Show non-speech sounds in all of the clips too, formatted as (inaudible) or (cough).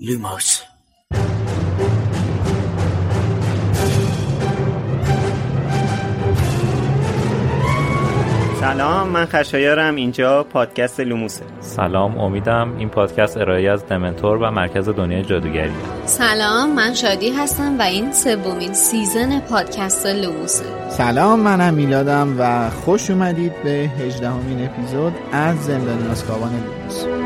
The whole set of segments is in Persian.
لوموس سلام من خشایارم. اینجا پادکست لوموسه. سلام امیدم این پادکست ارائه‌ایه از دمنتور و مرکز دنیای جادوگری. سلام من شادی هستم و این سومین season پادکست لوموسه. سلام منم میلادم و خوش اومدید به هجدهمین اپیزود از زندانی آسکابان لوموس.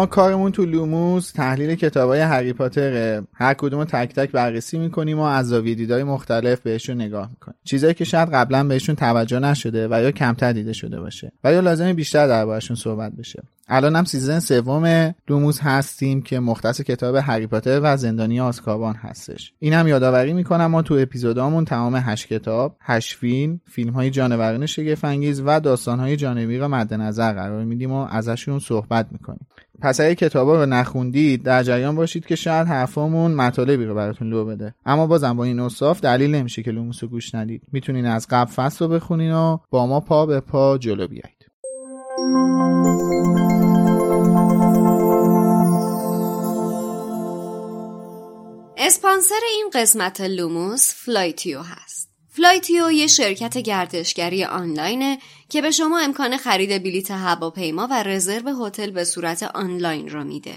ما کارمون تو لوموس تحلیل کتابای هری پاتره هر کدوم تک تک بررسی می‌کنیم و از زاویه دیدای مختلف بهشون نگاه می‌کنیم. چیزایی که شاید قبلا بهشون توجه نشده و یا کمتر دیده شده باشه و یا لازمه بیشتر دربارشون صحبت بشه. الان هم season سوم لوموس هستیم که مختص کتاب هری پاتر و زندانی آسکابان هستش. این هم یادآوری می‌کنم ما تو اپیزودامون تمام هشت کتاب هشت فیلم فیلم های جانوران شگفت و داستان های جانبی را مد نظر قرار میدیم و ازشون صحبت می‌کنیم. پس اگه کتابا رو نخوندید در جریان باشید که شاید حرفامون مطالبی رو براتون لو بده. اما بازم با این اوصاف دلیل نمیشه که لوموس رو گوش ندید. می‌تونین از قبل فصل رو بخونین و با ما پا به پا جلو بیایید. اسپانسر این قسمت لوموس فلای‌تودی هست. فلای‌تودی یه شرکت گردشگری آنلاینه که به شما امکان خرید بلیت هواپیما و رزرو هتل به صورت آنلاین را میده.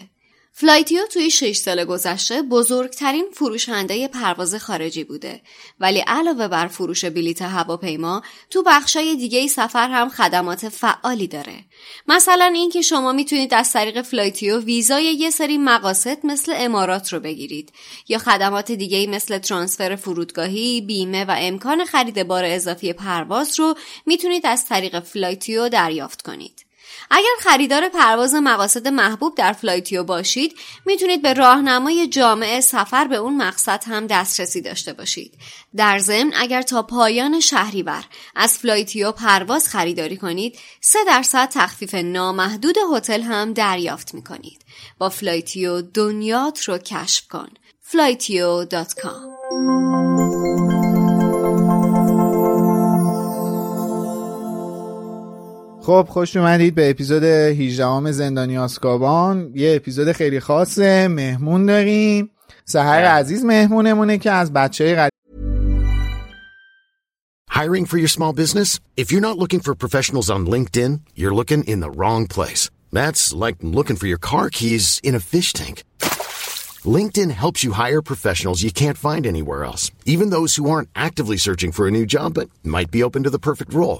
فلای‌تودی توی 6 سال گذشته بزرگترین فروشنده پرواز خارجی بوده. ولی علاوه بر فروش بلیت هواپیما تو بخشای دیگه سفر هم خدمات فعالی داره. مثلا اینکه شما می‌تونید از طریق فلای‌تودی ویزای یه سری مقاصد مثل امارات رو بگیرید یا خدمات دیگه مثل ترانسفر فرودگاهی بیمه و امکان خرید بار اضافی پرواز رو می‌تونید از طریق فلایتیو دریافت کنید. اگر خریدار پرواز مقاصد محبوب در فلایتیو باشید می‌تونید به راهنمای جامع سفر به اون مقصد هم دسترسی داشته باشید. در ضمن اگر تا پایان شهریور از فلایتیو پرواز خریداری کنید 3 درصد تخفیف نامحدود هتل هم دریافت می‌کنید. با فلایتیو دنیات رو کشف کن. flytio.com خب خوش اومدید به اپیزود 18 زندانی آزکابان یه اپیزود خیلی خاصه مهمون داریم سحر عزیز مهمونمونه که از بچه قدیم Hiring for your small business? If you're not looking for professionals on LinkedIn, you're looking in the wrong place. That's like looking for your car keys in a fish tank. LinkedIn helps you hire professionals you can't find anywhere else, even those who aren't actively searching for a new job but might be open to the perfect role.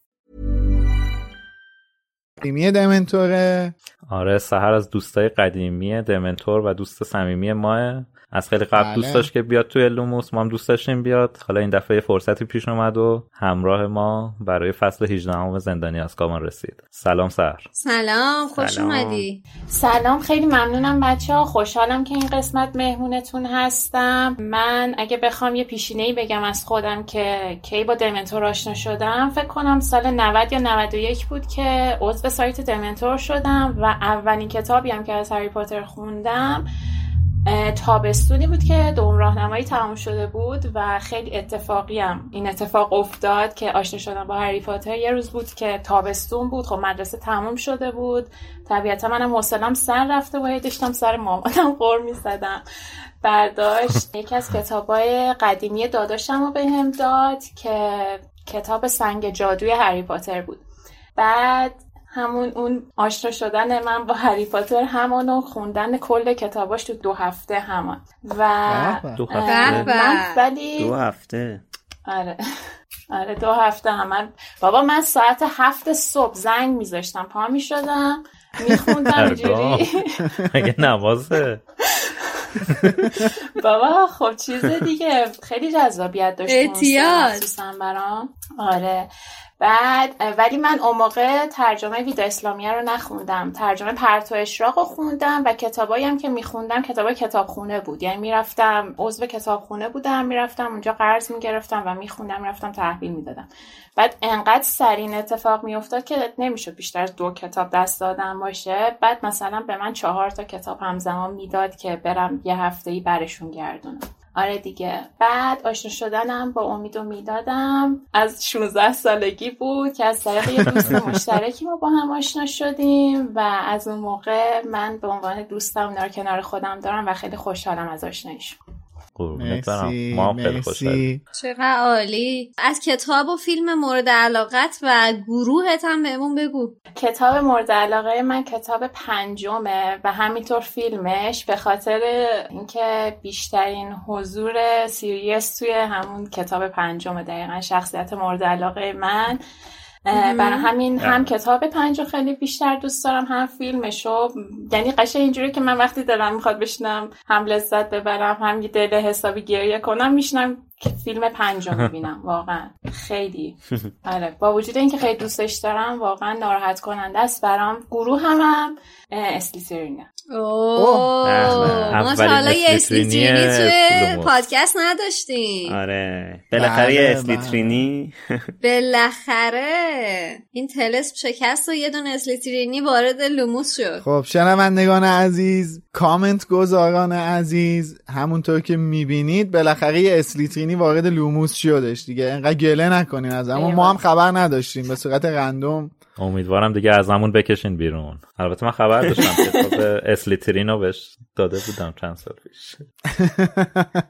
قدیمی دمنتوره. آره سهر از دوستای قدیمی دمنتور و دوست صمیمی ماه از خیلی قبل بله. دوست داشت که بیاد توی لوموس ما هم دوست داشتیم بیاد. حالا این دفعه یه فرصتی پیش اومد و همراه ما برای فصل 18 همه زندانی آسکابان رسید. سلام سر سلام خوش سلام. اومدی. سلام خیلی ممنونم بچه ها خوشحالم که این قسمت مهمونتون هستم. من اگه بخوام یه پیشینه ای بگم از خودم که کی با دمنتور آشنا شدم فکر کنم سال 90 یا 91 بود که عضو سایت دمنتور شدم و اولین کتابی هم که از هری پاتر خوندم تابستونی بود که دوم راهنمایی تمام شده بود و خیلی اتفاقی هم این اتفاق افتاد که آشنا شدم با هری پاتر. یه روز بود که تابستون بود خب مدرسه تمام شده بود. طبیعتا منم حوصلم سر رفته و داشتم سر مامانم (laughs) غور می‌زدم. برداشت یکی از کتابای قدیمی داداشم رو بهم داد که کتاب سنگ جادوی هری پاتر بود. بعد همون اون آشنا شدن من با هری پاتر همان و خوندن کل کتاباش تو دو هفته همان. و. دو هفته. من ولی دو هفته. آره. (laughs) آره دو هفته هم من بابا من ساعت هفت صبح زنگ میذاشتم. پا می‌شدم میخوندم. اینجوری. (laughs) مگه نوازه؟ (laughs) بابا خب چیز دیگه. خیلی جذابیت داشت مخصوصاً برام. آره. بعد ولی من اون موقع ترجمه ویدا اسلامیه رو نخوندم. ترجمه پرتو اشراق رو خوندم و کتابایی هم که میخوندم کتاب کتابخونه بود. یعنی می‌رفتم عضو کتابخونه بودم می‌رفتم اونجا قرض می‌گرفتم و میخوندم می‌رفتم تحویل می‌دادم. بعد انقدر سرین اتفاق میافتاد که نمی‌شد بیشتر از دو کتاب دست دادم باشه. بعد مثلا به من چهار تا کتاب همزمان می‌داد که برم یه هفته ای برشون گردونم. آره دیگه. بعد آشنا شدنم با امید و می‌دادم از 16 سالگی بود که از طریق یه دوست مشترکی ما با هم آشنا شدیم و از اون موقع من به عنوان دوستم اونا کنار خودم دارم و خیلی خوشحالم از آشناییشون. قربونت برم. ما هم خیلی خوشحالیم چقدر عالی. از کتاب و فیلم مورد علاقت و گروهت هم بهمون بگو. کتاب مورد علاقه من کتاب پنجمه و همینطور فیلمش به خاطر اینکه بیشترین حضور سیریس توی همون کتاب پنجمه دقیقا شخصیت مورد علاقه من. برای همین هم کتاب پنج رو خیلی بیشتر دوست دارم هم فیلمشو. یعنی قشنگ اینجوری که من وقتی دلم می‌خواد بشنم هم لذت ببرم هم یه دل حسابی گریه کنم میشنم فیلم پنج رو می‌بینم. (laughs) واقعا. خیلی. آره. با وجود اینکه خیلی دوستش دارم واقعا ناراحت کننده است. برام گروه هم هم اسلیترینه اوه. ما تا حالا یه اسلیترینی توی. پادکست نداشتیم. آره. بالاخره یه بله، اسلیترینی. بالاخره این طلسم شکست و یه دونه اسلیترینی وارد لوموس شد. خب شنوندگان عزیز کامنت گذاران عزیز همونطور که می‌بینید بالاخره یه اسلیترینی وارد لوموس شدش دیگه. انقدر گله نکنین از اما ما هم خبر نداشتیم به صورت رندوم. امیدوارم دیگه از همون بکشین بیرون. البته من خبر داشتم کتاب اسلیترین رو بهش داده بودم چند سال پیش.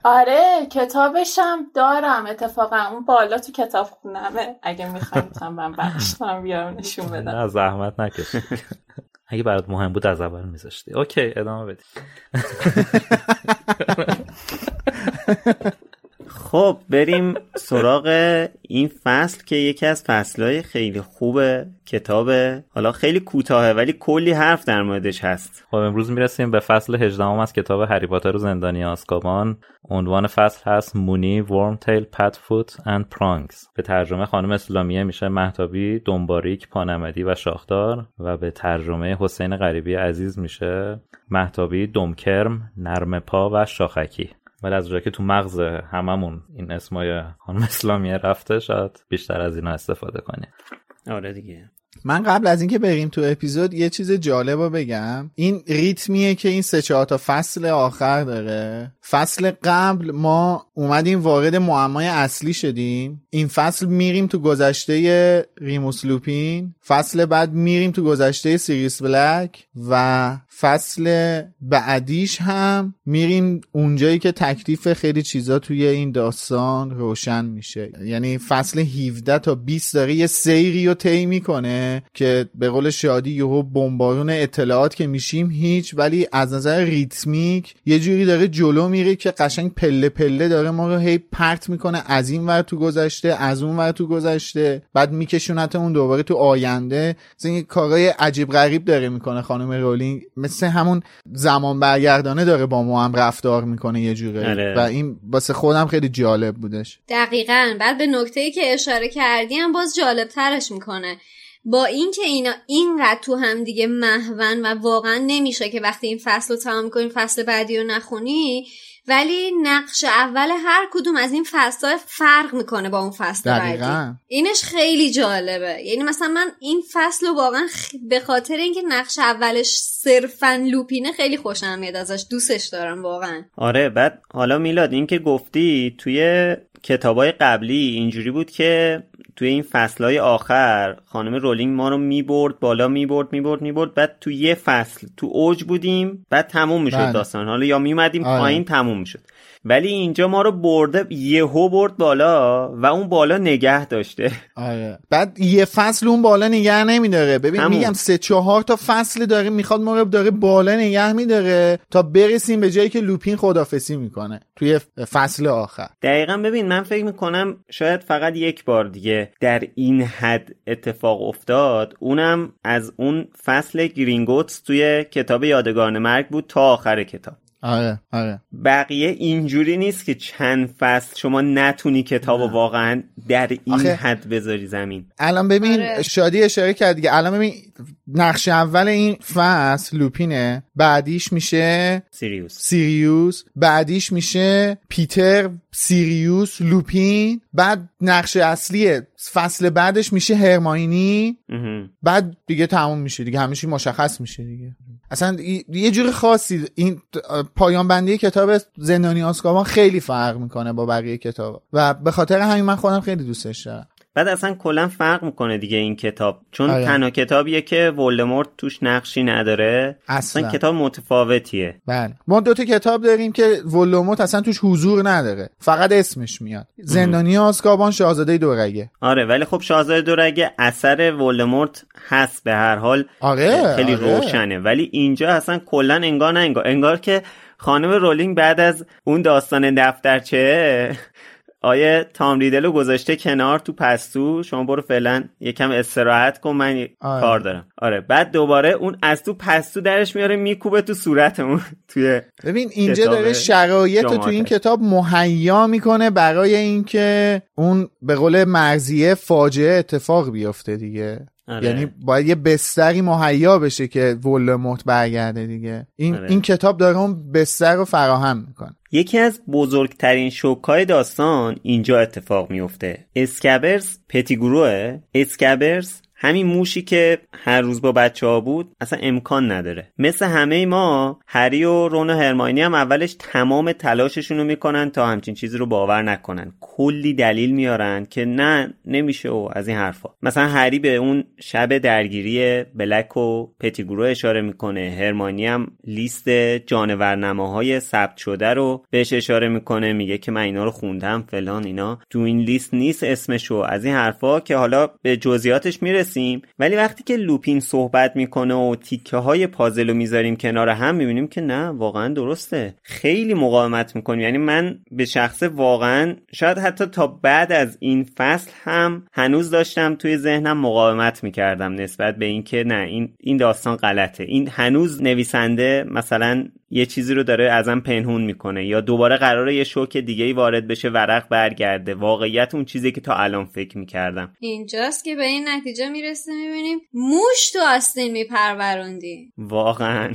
آره کتابشم دارم. اتفاقا اون بالا تو کتاب خونمه. اگه می‌خوایم من بخشم بیارم نشون بدم. نه زحمت نکشید اگه برات مهم بود از اول میذاشتی. اوکی ادامه بدی (laughs) خب بریم سراغ این فصل که یکی از فصلهای خیلی خوب کتابه حالا خیلی کوتاهه ولی کلی حرف در موردش هست. خب امروز می‌رسیم به فصل 18 از کتاب هری پاتر و زندانی آزکابان. عنوان فصل هست مونی ورمتیل پتفوت اند پرانگز به ترجمه خانم اسلامیه میشه محتابی دنباریک پانمدی و شاخدار و به ترجمه حسین غریبی عزیز میشه محتابی دمکرم نرم پا و شاخکی. ولی از جایی که تو مغز هممون این اسمای خانم اسلامیه رفته شاید بیشتر از اینا استفاده کنیم. آره دیگه. من قبل از اینکه بریم تو اپیزود یه چیز جالب رو بگم. این ریتمیه که این سه چهار تا فصل آخر داره. فصل قبل ما اومدیم وارد معمای اصلی شدیم. این فصل میریم تو گذشته ریموس لوپین. فصل بعد میریم تو گذشته سیریوس بلک و فصل بعدیش هم میریم اونجایی که تکلیف خیلی چیزا توی این داستان روشن میشه. یعنی فصل 17 تا 20 داره یه سیری رو طی می‌کنه که به قول شادی یهو بمبارون اطلاعات که میشیم هیچ ولی از نظر ریتمیک یه جوری داره جلو میره که قشنگ پله پله داره ما رو هی پرت می‌کنه. از این ور تو گذشته از اون ور تو گذشته بعد میکشونت اون دوباره تو آینده. این کارهای عجیب غریب داره می‌کنه خانم رولینگ. مثل همون زمان برگردانه داره با ما هم رفتار می‌کنه یه جوره آره. و این واسه خودم خیلی جالب بودش. دقیقا. بعد به نکته ای که اشاره کردی هم باز جالب ترش می‌کنه. با اینکه اینا اینقدر تو هم دیگه محون و واقعا نمیشه که وقتی این فصل رو تمام کنی فصل بعدی رو نخونی ولی نقش اول هر کدوم از این فصل فرق می‌کنه با اون فصل بعدی. اینش خیلی جالبه. یعنی مثلا من این فصل رو واقعا خ- به خاطر اینکه نقش اولش صرفا لوپینه خیلی خوشم میاد ازش. دوستش دارم واقعا. آره بعد حالا میلاد این که گفتی توی کتابای قبلی اینجوری بود که توی این فصلهای آخر خانم رولینگ ما رو می‌برد بالا می‌برد می‌برد می‌برد بعد تو یه فصل تو اوج بودیم بعد تموم می‌شد بله. داستان حالا یا میمدیم آره. پایین تموم می‌شد ولی اینجا ما رو برده یهو برد بالا و اون بالا نگه داشته. آره. بعد یه فصل اون بالا نگه نمیداره. ببین همون. میگم سه چهار تا فصل داره می‌خواد ما رو داره بالا نگه میداره تا برسیم به جایی که لوپین خدافسی می‌کنه توی فصل آخر. دقیقا ببین من فکر می‌کنم شاید فقط یک بار دیگه در این حد اتفاق افتاد. اونم از اون فصل گرینگوتس توی کتاب یادگاران مرگ بود تا آخر کتاب. آره آره. بقیه اینجوری نیست که چند فصل شما نتونی کتاب واقعا در این آخه- حد بذاری زمین. الان ببین آره. شادی اشاره کرد دیگه. الان ببین نقش اول این فصل لوپینه بعدیش میشه سیریوس. سیریوس بعدیش میشه پیتر سیریوس لوپین بعد نقش اصلی فصل بعدش میشه هرماینی. بعد دیگه تموم میشه دیگه. همیشه مشخص میشه دیگه. اصلا یه جور خاصی. این پایان بندی کتاب زندانی آسکابان خیلی فرق می‌کنه با بقیه کتاب و به خاطر همین من خودم خیلی دوستش دارم. بعد اصلا کلا فرق می‌کنه دیگه این کتاب. چون آره. تنها کتابیه که ولدمورت توش نقشی نداره. اصلا اصلا. کتاب متفاوتیه. بله. ما دو تا کتاب داریم که ولوموت اصلا توش حضور نداره. فقط اسمش میاد. زندانی آسکابان شاهزاده دورگه. آره ولی خب شاهزاده دورگه اثر ولدمورت هست به هر حال. آره خیلی آره. روشنه. ولی اینجا اصلا کلا انگار نه انگار انگار که خانم رولینگ بعد از اون داستان دفترچه آیه تام ریدل رو گذاشته کنار تو پستو شما برو فعلا یکم استراحت کن من آره. کار دارم آره بعد دوباره اون از تو پستو درش میاره میکوبه تو صورتمون (laughs) توی ببین اینجا داره شرایط رو تو این. کتاب مهیا می‌کنه برای اینکه اون به قول مرزیه فاجعه اتفاق بیفته دیگه آره. یعنی باید یه بستری مهیا بشه که ولدمورت برگرده دیگه این آره. این کتاب داره اون بستر رو فراهم می‌کنه یکی از بزرگترین شوکای داستان اینجا اتفاق میفته اسکبرز پتیگروه. اسکبرز همین موشی که هر روز با بچه ها بود اصلا امکان نداره. مثل همه ما هری و رون و هرماینی هم اولش تمام تلاششون رو می‌کنن تا همچین چیزی رو باور نکنن. کلی دلیل میارن که نه نمیشه و از این حرفا. مثلا هری به اون شب درگیری بلک و پتیگرو اشاره می‌کنه. هرمانی هم لیست جانورنماهای ثبت شده رو بهش اشاره می‌کنه. میگه که من اینا رو خوندم فلان اینا. تو این لیست نیست اسمشو. از این حرفا که حالا به جزئیاتش می‌رسیم. ولی وقتی که لوپین صحبت می‌کنه و تیکه های پازل رو می‌ذاریم کنار هم می‌بینیم که نه واقعا درسته. خیلی مقاومت می‌کنیم. یعنی من به شخصه واقعا شاید حتی تا بعد از این فصل هم هنوز داشتم توی ذهنم مقاومت می‌کردم نسبت به اینکه نه این این داستان غلطه. این هنوز نویسنده مثلا یه چیزی رو داره ازم پنهون می‌کنه یا دوباره قراره یه شوک دیگه ای وارد بشه ورق برگرده. واقعیت اون چیزی که تا الان فکر می‌کردم. اینجاست که به این نتیجه می‌رسه می‌بینیم موش تو آستین میپروروندی. واقعا.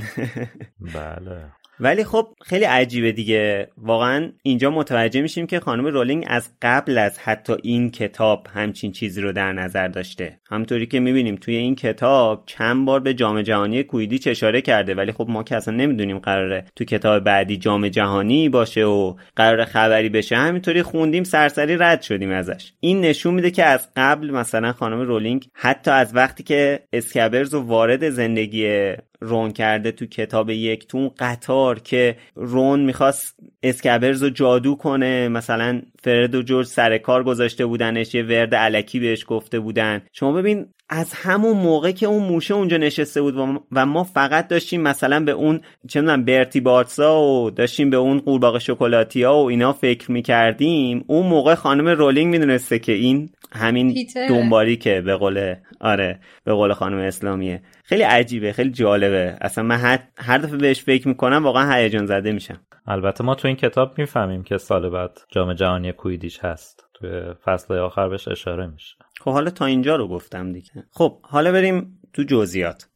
بله. ولی خب خیلی عجیبه دیگه. واقعا اینجا متوجه میشیم که خانم رولینگ از قبل از حتی این کتاب همچین چیزی رو در نظر داشته. همطوری که می‌بینیم توی این کتاب چند بار به جام جهانی کویدیچ اشاره کرده ولی خب ما که اصلا نمی‌دونیم قراره تو کتاب بعدی جام جهانی باشه و قرار خبری بشه. همینطوری خوندیم سرسری رد شدیم ازش. این نشون میده که از قبل مثلا خانم رولینگ حتی از وقتی که اسکبرز رو وارد زندگی رون کرده تو کتاب یک تو اون قطار که رون می‌خواست اسکبرز رو جادو کنه مثلا فرد و جورج سر کار گذاشته بودنش یه ورد علکی بهش گفته بودن. شما ببین از همون موقع که اون موشه اونجا نشسته بود و ما فقط داشتیم مثلا به اون چه می‌دونم برتی بارتسا و داشتیم به اون قورباغه شکلاتی ها و اینا فکر می‌کردیم اون موقع خانم رولینگ می‌دونسته که این همین پیتره. دنبالی که به قول آره به قول خانم اسلامیه. خیلی عجیبه خیلی جالبه. اصلا من هر, هر دفعه بهش فکر می‌کنم واقعا هیجان زده میشم. البته ما تو این کتاب می‌فهمیم که سال بعد جام جهانی کوییدیچ هست. توی فصل آخر بهش اشاره میشه. خب حالا تا اینجا رو گفتم دیگه. خب حالا بریم تو جزئیات.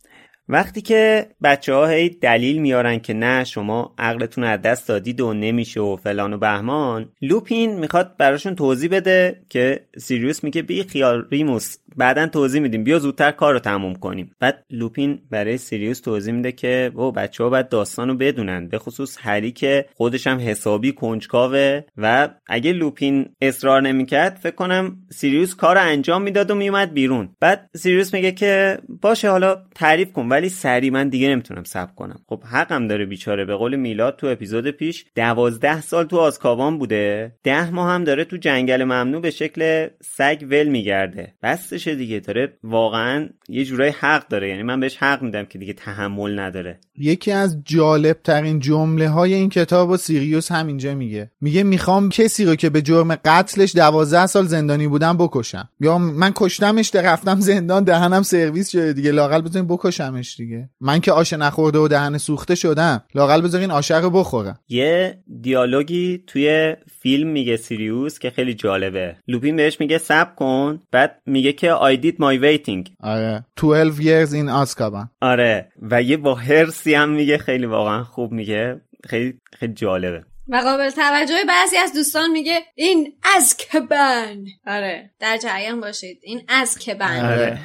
وقتی که بچه ها هی دلیل میارن که نه شما عقلتون از دست دادید و نمیشه و فلان و بهمان لوپین می‌خواد براشون توضیح بده که سیریوس میگه بی خیال ریموس بعدا توضیح میدیم. بیا زودتر کار رو تموم کنیم. بعد لوپین برای سیریوس توضیح میده که نه بچه ها باید داستان رو بدونن. به خصوص هری که خودش هم حسابی کنجکاوه و اگه لوپین اصرار نمی‌کرد فکر کنم سیریوس کار رو انجام می‌داد و میومد بیرون. بعد سیریوس میگه که باشه حالا تعریف کن ولی سری من دیگه نمی‌تونم صبر کنم. خب حقم داره بیچاره. به قول میلاد تو اپیزود پیش دوازده سال تو آزکابان بوده. ده ماه هم داره تو جنگل ممنوع به شکل سگ ول میگرده. بسشه دیگه. داره واقعا یه جورایی حق داره. یعنی من بهش حق میدم که دیگه تحمل نداره. یکی از جالب ترین جمله های این کتاب و سیریوس همینجا میگه. میگه می‌خوام کسی رو که به جرم قتلش دوازده سال زندانی بودم بکشم. یا من کشتمش ده رفتم زندان دهنم سرویس شده دیگه. لاقل بزنین بکشمش دیگه. من که آش نخورده و دهن سوخته شدم. لاقل بذارین آشه رو بخورم. یه دیالوگی توی فیلم میگه سیریوس که خیلی جالبه. لوپین بهش میگه سب کن. بعد میگه که I did my waiting. آره. 12 years in Azkaban. آره. و یه با هرسی هم میگه خیلی واقعا خوب میگه. خیلی خیلی جالبه. و قابل توجه بعضی از دوستان میگه این از کبن آره. در جریان باشید. این از کبن آره.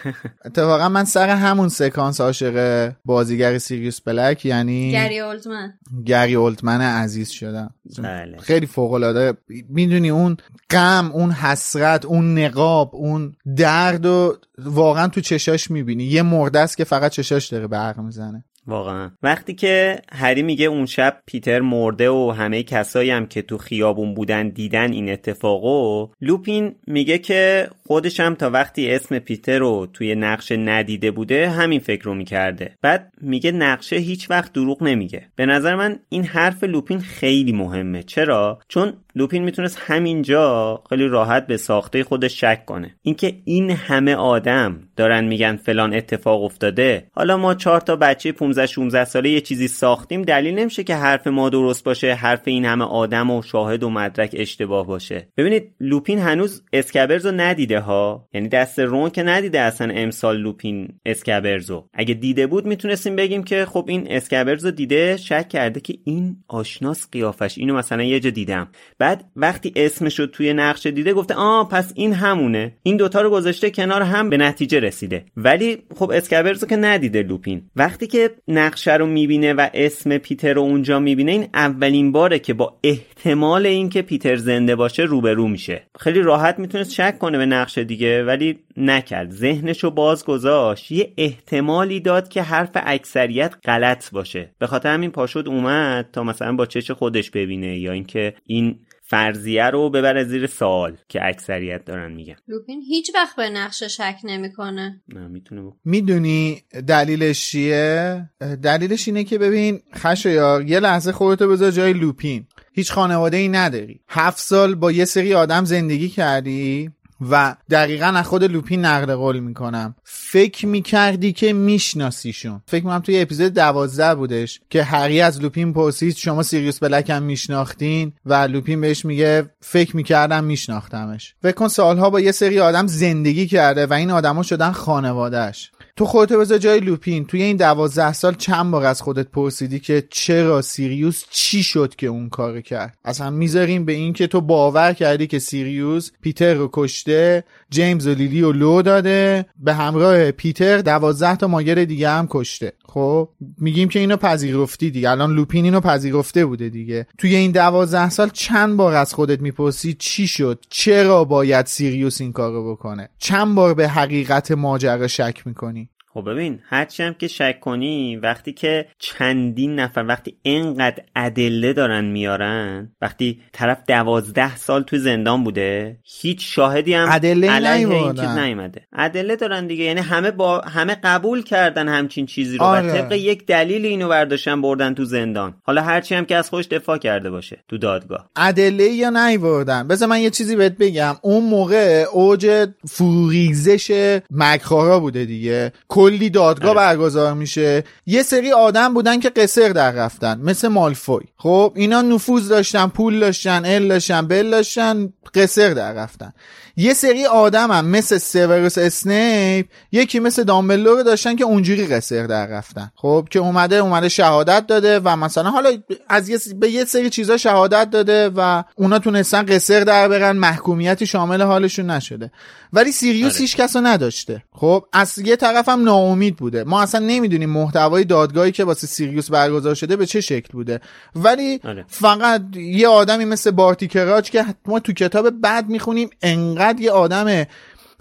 اتفاقا من سر همون سکانس عاشق بازیگر سیریوس بلک یعنی گری اولتمن گری اولتمن عزیز شدم. بله. خیلی فوق العاده می‌دونی اون غم اون حسرت اون نقاب اون درد و واقعا تو چشاش می‌بینی. یه مرده است که فقط چشاش داره برق می‌زنه. واقعا. وقتی که هری میگه اون شب پیتر مرده و همه کسایی هم که تو خیابون بودن دیدن این اتفاقو لوپین میگه که خودش هم تا وقتی اسم پیتر رو توی نقشه ندیده بوده همین فکر رو می‌کرده. بعد میگه نقشه هیچ وقت دروغ نمیگه. به نظر من این حرف لوپین خیلی مهمه. چرا؟ چون لوپین می‌تونست همینجا خیلی راحت به ساخته خودش شک کنه. اینکه این همه آدم دارن میگن فلان اتفاق افتاده حالا ما چهار تا بچه 15 16 ساله یه چیزی ساختیم دلیل نمیشه که حرف ما درست باشه حرف این همه آدم و شاهد و مدرک اشتباه باشه. ببینید لوپین هنوز اسکبرز رو ندیده ها. یعنی دست رون که ندیده اصلا امسال لوپین اسکبرزو اگه دیده بود می‌تونستیم بگیم که خب این اسکبرز رو دیده شک کرده که این آشناس قیافش. اینو مثلا یه جا دیدم. بعد وقتی اسمش رو توی نقشه دیده گفته آ پس این همونه. این دوتا رو گذاشته کنار هم به نتیجه رسیده. ولی خب اسکبرز رو که ندیده لوپین. وقتی که نقشه رو می‌بینه و اسم پیتر رو اونجا می‌بینه این اولین باره که با احتمال اینکه پیتر زنده باشه روبرو میشه. خیلی راحت می‌تونست شک کنه به نقشه دیگه ولی نکرد. ذهنش رو باز گذاشت. یه احتمالی داد که حرف اکثریت غلط باشه. به خاطر همین پاشد اومد تا مثلا با چش خودش ببینه یا اینکه این فرضیه رو ببره زیر سوال که اکثریت دارن میگن. لوپین هیچ وقت به نقشه شک نمی‌کنه. نه می‌تونه بکنه. می‌دونی دلیلش چیه؟ دلیلش اینه که ببین خشایار یه لحظه خودتو بذار جای لوپین. هیچ خانواده ای نداری. هفت سال با یه سری آدم زندگی کردی. و دقیقا از خود لوپین نقل قول می‌کنم. فکر می‌کردی که میشناسیشون. فکر می‌کنم توی اپیزود دوازده بودش که هری از لوپین پرسید شما سیریوس بلک هم میشناختین؟ و لوپین بهش میگه فکر می‌کردم میشناختمش. فکر کن سالها با یه سری آدم زندگی کرده و این آدما شدن خانوادهش تو خودتو بذار جای لوپین. توی این دوازده سال چند بار از خودت پرسیدی که چرا سیریوس چی شد که اون کار کرد؟ اصلا می‌ذاریم به این که تو باور کردی که سیریوس پیتر رو کشته جیمز و لیلی و لو داده به همراه پیتر دوازده تا ماگر دیگه هم کشته. خب میگیم که اینو پذیرفتی دیگه. الان لوپین اینو پذیرفته بوده دیگه. توی این دوازده سال چند بار از خودت می‌پرسی چی شد؟ چرا باید سیریوس این کارو بکنه؟ چند بار به حقیقت ماجرا شک می‌کنی؟ خب ببین هرچی هم که شک کنی وقتی که چندین نفر وقتی اینقدر ادله دارن میارن وقتی طرف دوازده سال تو زندان بوده هیچ شاهدی هم ادله علیه این نیوردن. چیز نیومده. ادله دارن دیگه یعنی همه با همه قبول کردن همچین چیزی رو آره. و طبق یک دلیل اینو برداشتن بردن تو زندان. حالا هرچی هم که از خودش دفاع کرده باشه تو دادگاه. ادله یا نیوردن؟ بذار من یه چیزی بهت بگم. اون موقع اوج فروریزش مکرارا بوده دیگه. کلی دادگاه آره. برگزار میشه. یه سری آدم بودن که قصر در رفتن مثل مالفوی. خب اینا نفوذ داشتن پول داشتن ال داشتن بل داشتن قصر در رفتن. یه سری آدم هم مثل سیوروس اسنیپ یکی مثل دامبلور داشتن که اونجوری قصر در رفتن. خب که اومده اومده شهادت داده و مثلا حالا از یه س- به یه سری چیزا شهادت داده و اونا تونستن قسر در برن محکومیتی شامل حالشون نشده. ولی سیریوس آره. هیچ کسو نداشته. خب از یه طرف هم ناامید بوده. ما اصلا نمی‌دونیم محتوای دادگاهی که واسه سیریوس برگزار شده به چه شکل بوده. ولی آره. فقط یه آدمی مثل بارتی کراچ که ما تو کتاب بعد می‌خونیم انقدر یه آدم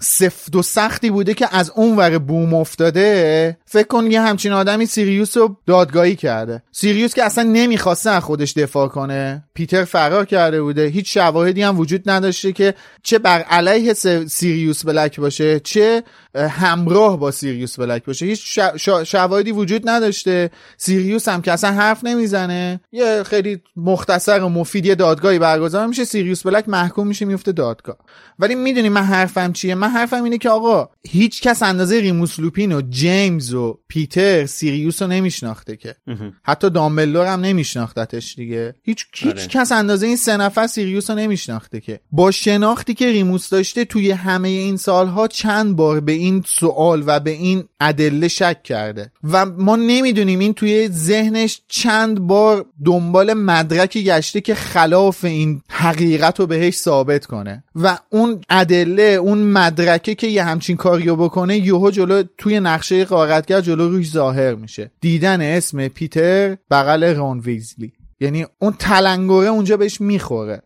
سفت و سختی بوده که از اون ور بوم افتاده فکر کن یه همچین آدمی سیریوس رو دادگاهی کرده. سیریوس که اصلا نمی‌خواسته از خودش دفاع کنه. پیتر فرار کرده بوده. هیچ شواهدی هم وجود نداشته که چه بر علیه سیریوس بلک باشه چه همراه با سیریوس بلک باشه. هیچ شواهدی وجود نداشته. سیریوس هم که اصلا حرف نمی‌زنه. یه خیلی مختصر و مفید یه دادگاهی برگزار میشه. سیریوس بلک محکوم میشه میفته دادگاه. ولی می‌دونی من حرفم چیه؟ من حرفم اینه که آقا هیچ کس اندازه ریموس لوپین و جیمز و پیتر سیریوس رو نمیشناخته که. حتی دامبلدور هم نمیشناختتش دیگه. هیچ هیچ آره. کس اندازه این سه نفر سیریوس رو نمیشناخته که. با شناختی که ریموس داشته توی همه این سالها چند بار به این سوال و به این ادله شک کرده. و ما نمی‌دونیم این توی ذهنش چند بار دنبال مدرکی گشته که خلاف این حقیقت رو بهش ثابت کنه. و اون ادله اون مدرکه که یه همچین کاریو بکنه یهو جلو توی نقشه قارتگر جلو روش ظاهر میشه. دیدن اسم پیتر بغل رون ویزلی. یعنی اون تلنگره اونجا بهش می‌خوره.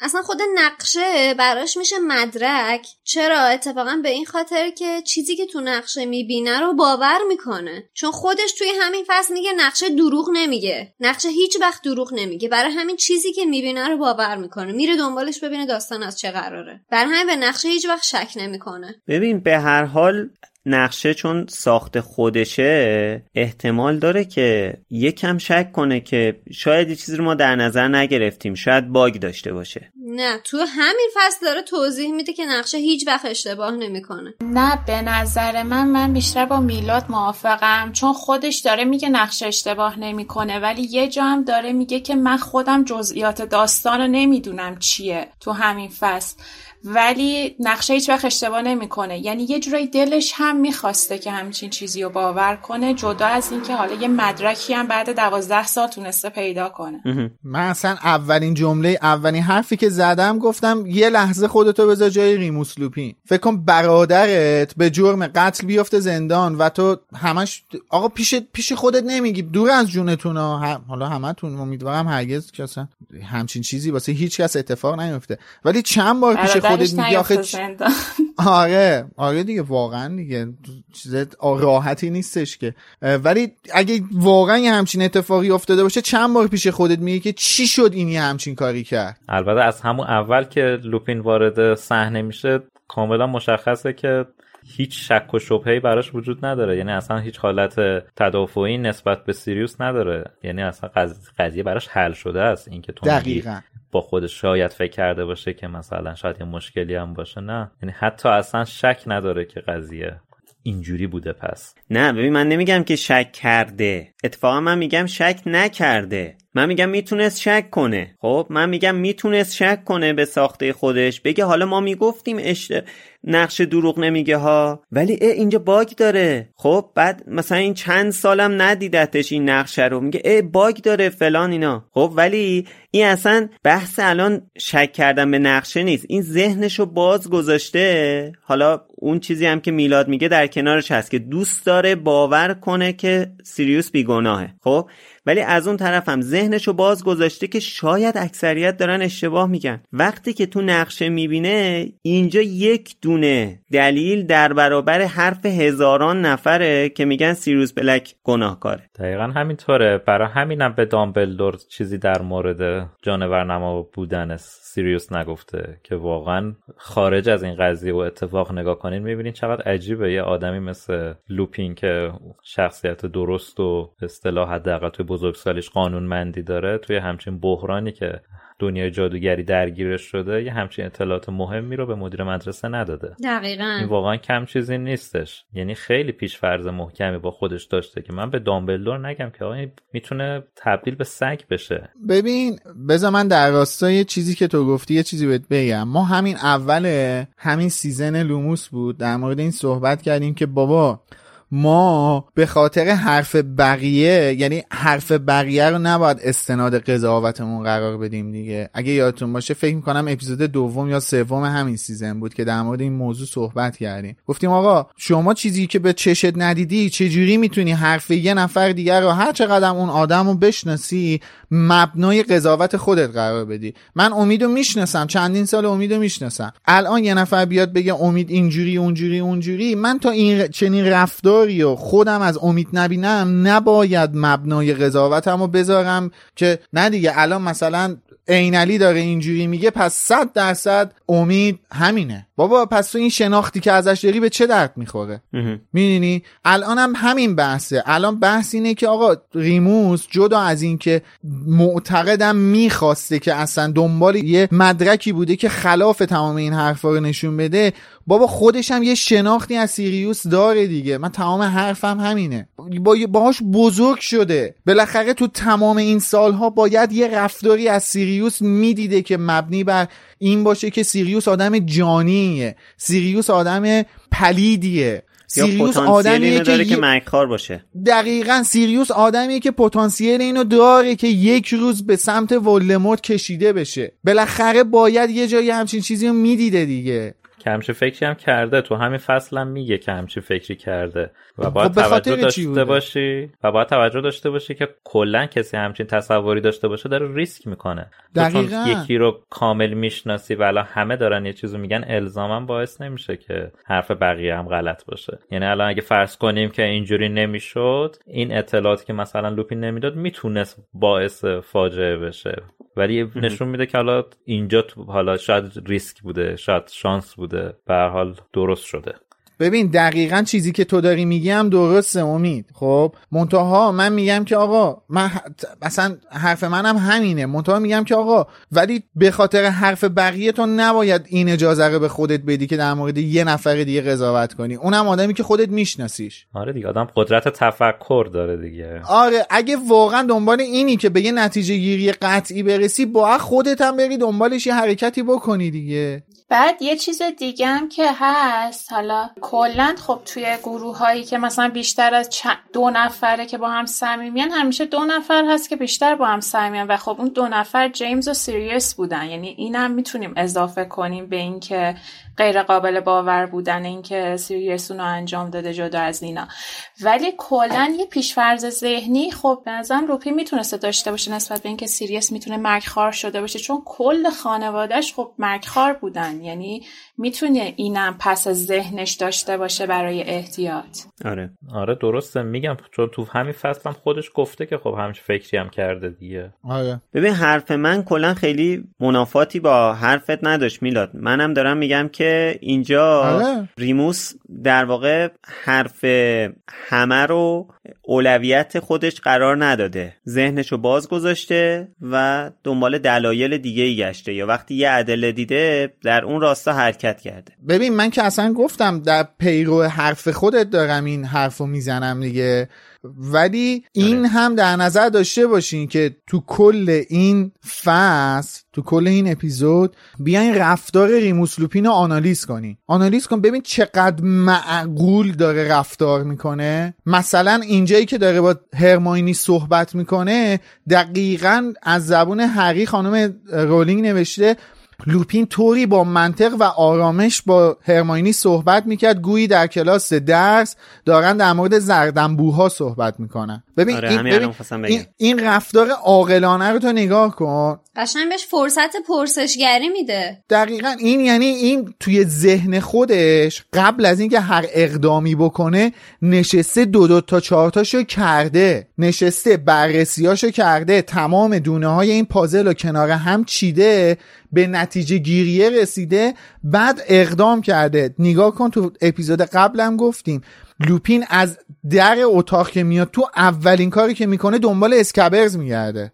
اصلا خود نقشه براش میشه مدرک. چرا؟ اتفاقا به این خاطر که چیزی که تو نقشه می‌بینه رو باور می‌کنه. چون خودش توی همین فصل میگه نقشه دروغ نمیگه. نقشه هیچ وقت دروغ نمیگه. برای همین چیزی که می‌بینه رو باور می‌کنه. میره دنبالش ببینه داستان از چه قراره. برای همین به نقشه هیچ وقت شک نمی‌کنه. ببین به هر حال نقشه چون ساخت خودشه احتمال داره که یکم شک کنه که شاید یه چیزی رو ما در نظر نگرفتیم. شاید باگ داشته باشه. نه تو همین فصل داره توضیح میده که نقشه هیچ وقت اشتباه نمی‌کنه. نه به نظر من من بیشتر با میلاد موافقم. چون خودش داره میگه نقشه اشتباه نمی‌کنه ولی یه جا هم داره میگه که من خودم جزئیات داستان رو نمی‌دونم چیه تو همین فصل. ولی نقشه هیچ وقت اشتباه نمی‌کنه. یعنی یه جورایی دلش هم می‌خواسته که همچین چیزی رو باور کنه جدا از اینکه حالا یه مدرکی هم بعد دوازده سال تونسته پیدا کنه. من اصلا اولین جمله اولین حرفی که زدم گفتم یه لحظه خودتو بذار جای ریموس لوپین. فکر کن برادرت به جرم قتل بیفته زندان و تو همش آقا پیش پیش خودت نمیگی. دور از جونتون ها. هم- حالا همتون امیدوارم هرگز که اصلا همچین چیزی واسه هیچ کس اتفاق نیفته. ولی چند بار پیش خودت میگی آخه چ-. (laughs) آره آره دیگه واقعا دیگه. چیز راحتی نیستش که. ولی اگه واقعا یه همچین اتفاقی افتاده باشه چند بار پیش خودت میگی که چی شد این یه همچین کاری کرد؟ البته از همون اول که لوپین وارد صحنه میشه کاملا مشخصه که هیچ شک و شبهه‌ای براش وجود نداره. یعنی اصلا هیچ حالت تدافعی نسبت به سیریوس نداره. یعنی اصلا قض- قضیه براش حل شده است. اینکه تو دقیقا. با خودش شاید فکر کرده باشه که مثلا شاید یه مشکلی هم باشه نه. یعنی حتی اصلا شک نداره که قضیه اینجوری بوده پس. نه ببین من نمیگم که شک کرده. اتفاقا من میگم شک نکرده. من میگم می‌تونست شک کنه. خب من میگم می‌تونست شک کنه به ساخته خودش. بگه حالا ما می‌گفتیم اشت... نقش دروغ نمیگه ها. ولی اه اینجا باگ داره. خب بعد مثلا این چند سالم ندیدتش این نقشه رو. میگه اه باگ داره فلان اینا. خب ولی این اصلا بحث الان شک کردن به نقشه نیست. این ذهنش رو باز گذاشته. حالا اون چیزی هم که میلاد میگه در کنارش هست که دوست داره باور کنه که سیریوس بیگناهه خب؟ ولی از اون طرف هم ذهنشو باز گذاشته که شاید اکثریت دارن اشتباه میگن. وقتی که تو نقشه می‌بینه اینجا یک دونه دلیل در برابر حرف هزاران نفره که میگن سیروس بلک گناهکاره. دقیقا همینطوره. برای همینم به دامبلدور چیزی در مورد جانور نما بودن سیریوس نگفته که واقعا خارج از این قضیه و اتفاق نگاه کنین می‌بینین چقدر عجیبه. یه آدمی مثل لوپین که شخصیت درست و اصطلاح حداقل توی بزرگسالیش قانونمندی داره توی همچین بحرانی که دنیای جادوگری درگیرش شده یه همچین اطلاعات مهمی رو به مدیر مدرسه نداده. دقیقا. این واقعا کم چیزی نیستش. یعنی خیلی پیش فرض محکمی با خودش داشته که من به دامبلدور نگم که آقا می‌تونه تبدیل به سگ بشه. ببین بذار من در راستای چیزی که تو گفتی یه چیزی بهت بگم. ما همین اول همین season لوموس بود در مورد این صحبت کردیم که بابا ما به خاطر حرف بقیه یعنی حرف بقیه رو نباید استناد قضاوتمون قرار بدیم دیگه. اگه یادتون باشه فکر می‌کنم اپیزود دوم یا سوم همین سیزن بود که در مورد این موضوع صحبت کردیم. گفتیم آقا شما چیزی که به چشت ندیدی چجوری می‌تونی حرف یه نفر دیگر رو هر چقدر اون آدم رو بشناسی مبنای قضاوت خودت قرار بدی؟ من امیدو می‌شناسم چندین سال امیدو می‌شناسم. الان یه نفر بیاد بگه امید اینجوری اونجوری اونجوری. من تا این چنین رفتاری و خودم از امید نبینم نباید مبنای قضاوتم رو بذارم که نه دیگه الان مثلا عینلی داره اینجوری میگه پس صد درصد امید همینه. بابا پس تو این شناختی که ازش داری به چه درد می‌خوره؟ می‌دونی؟ الان هم همین بحثه. الان بحث اینه که آقا ریموس جدا از این که معتقدم می‌خواسته که اصلا دنبال یه مدرکی بوده که خلاف تمام این حرفا رو نشون بده بابا خودش هم یه شناختی از سیریوس داره دیگه. من تمام حرفم همینه. با باهاش بزرگ شده. بالاخره تو تمام این سالها باید یه رفتاری از سیریوس می‌دیده که مبنی بر این باشه که سیریوس آدم جانیه. سیریوس آدم پلیدیه. سیریوس آدمیه که, داره که مرگخوار باشه. دقیقا سیریوس آدمیه که پتانسیل اینو داره که یک روز به سمت ولدمورت کشیده بشه. بالاخره باید یه جایی همچین چیزی رو می‌دیده دیگه. که همچین فکری هم کرده. تو همین فصل هم میگه که همچین فکری کرده. و باید خب توجه داشته باشی؟ و باید توجه داشته باشی که کلا کسی همچین تصوری داشته باشه داره ریسک می‌کنه. دقیقا. یکی رو کامل می‌شناسی و الان همه دارن یه چیزو میگن الزاما باعث نمیشه که حرف بقیه هم غلط باشه. یعنی الان اگه فرض کنیم که اینجوری نمی‌شد این اطلاعاتی که مثلا لوپین نمی‌داد می‌تونست باعث فاجعه بشه. ولی نشون میده که حالا اینجا حالا شاید ریسک بوده شاید شانس بوده. به حال درست شده. ببین دقیقا چیزی که تو داری میگی هم درسته امید. خب منتها من میگم که آقا من اصلا حرف منم همینه. منتها میگم که آقا ولی به خاطر حرف بقیه تو نباید این اجازه رو به خودت بدی که در مورد یه نفر دیگه قضاوت کنی. اونم آدمی که خودت میشناسیش. آره دیگه آدم قدرت تفکر داره دیگه. آره اگه واقعا دنبال اینی که به یه نتیجه گیری قطعی برسی با خودت هم بری دنبالش یه حرکتی بکنی دیگه. بعد یه چیز دیگه هم که هست حالا کلا خب توی گروه هایی که مثلا بیشتر از دو نفره که با هم صمیمیان همیشه دو نفر هست که بیشتر با هم صمیمیان و خب اون دو نفر جیمز و سیریس بودن. یعنی اینم می‌تونیم اضافه کنیم به اینکه غیر قابل باور بودن اینکه سیریس اونو انجام داده جدا از اینا. ولی کلا یه پیشفرض ذهنی خب نظرم روپی می‌تونسته داشته باشه نسبت به اینکه سیریس می‌تونه مرگخوار شده باشه چون کل خانوادهش خب مرگخوار بودن. یعنی می‌تونه اینم پس از ذهنش داشته باشه برای احتیاط. آره. آره درسته. میگم چون تو همین فصل هم خودش گفته که خب همش فکری هم کرده دیگه. آره. ببین حرف من کلا خیلی منافاتی با حرفت نداشت میلاد. منم دارم میگم که اینجا آره. ریموس در واقع حرف همه رو اولویت خودش قرار نداده. ذهنش رو باز گذاشته و دنبال دلایل دیگه ای گشته. یا وقتی یه ادله دیده در اون راستا حرکت کرده. ببین من که اصلا گفتم در پیرو حرف خودت دارم این حرف رو می‌زنم دیگه. ولی این آره. هم در نظر داشته باشین که تو کل این فصل تو کل این اپیزود بیاین رفتار ریموس لوپین رو آنالیز کنین. آنالیز کن. ببین چقدر معقول داره رفتار می‌کنه. مثلا اینجایی که داره با هرماینی صحبت می‌کنه دقیقا از زبون هری خانم رولینگ نوشته لوپین طوری با منطق و آرامش با هرماینی صحبت می‌کرد گویی در کلاس درس دارن در مورد زردنبوها صحبت می‌کنن. ببین, آره، این, ببین این. این رفتار عاقلانه رو تو نگاه کن. قشنگ بهش فرصت پرسشگری میده. دقیقا این یعنی این توی ذهن خودش قبل از اینکه هر اقدامی بکنه نشسته دو دو تا چهار تاشو کرده نشسته بررسیاشو کرده تمام دونه های این پازل رو کنار هم چیده به نتیجه گیریه رسیده بعد اقدام کرده. نگاه کن تو اپیزود قبلم گفتیم. لوپین از در اتاق که میاد تو اولین کاری که می‌کنه دنبال اسکبرز میگرده.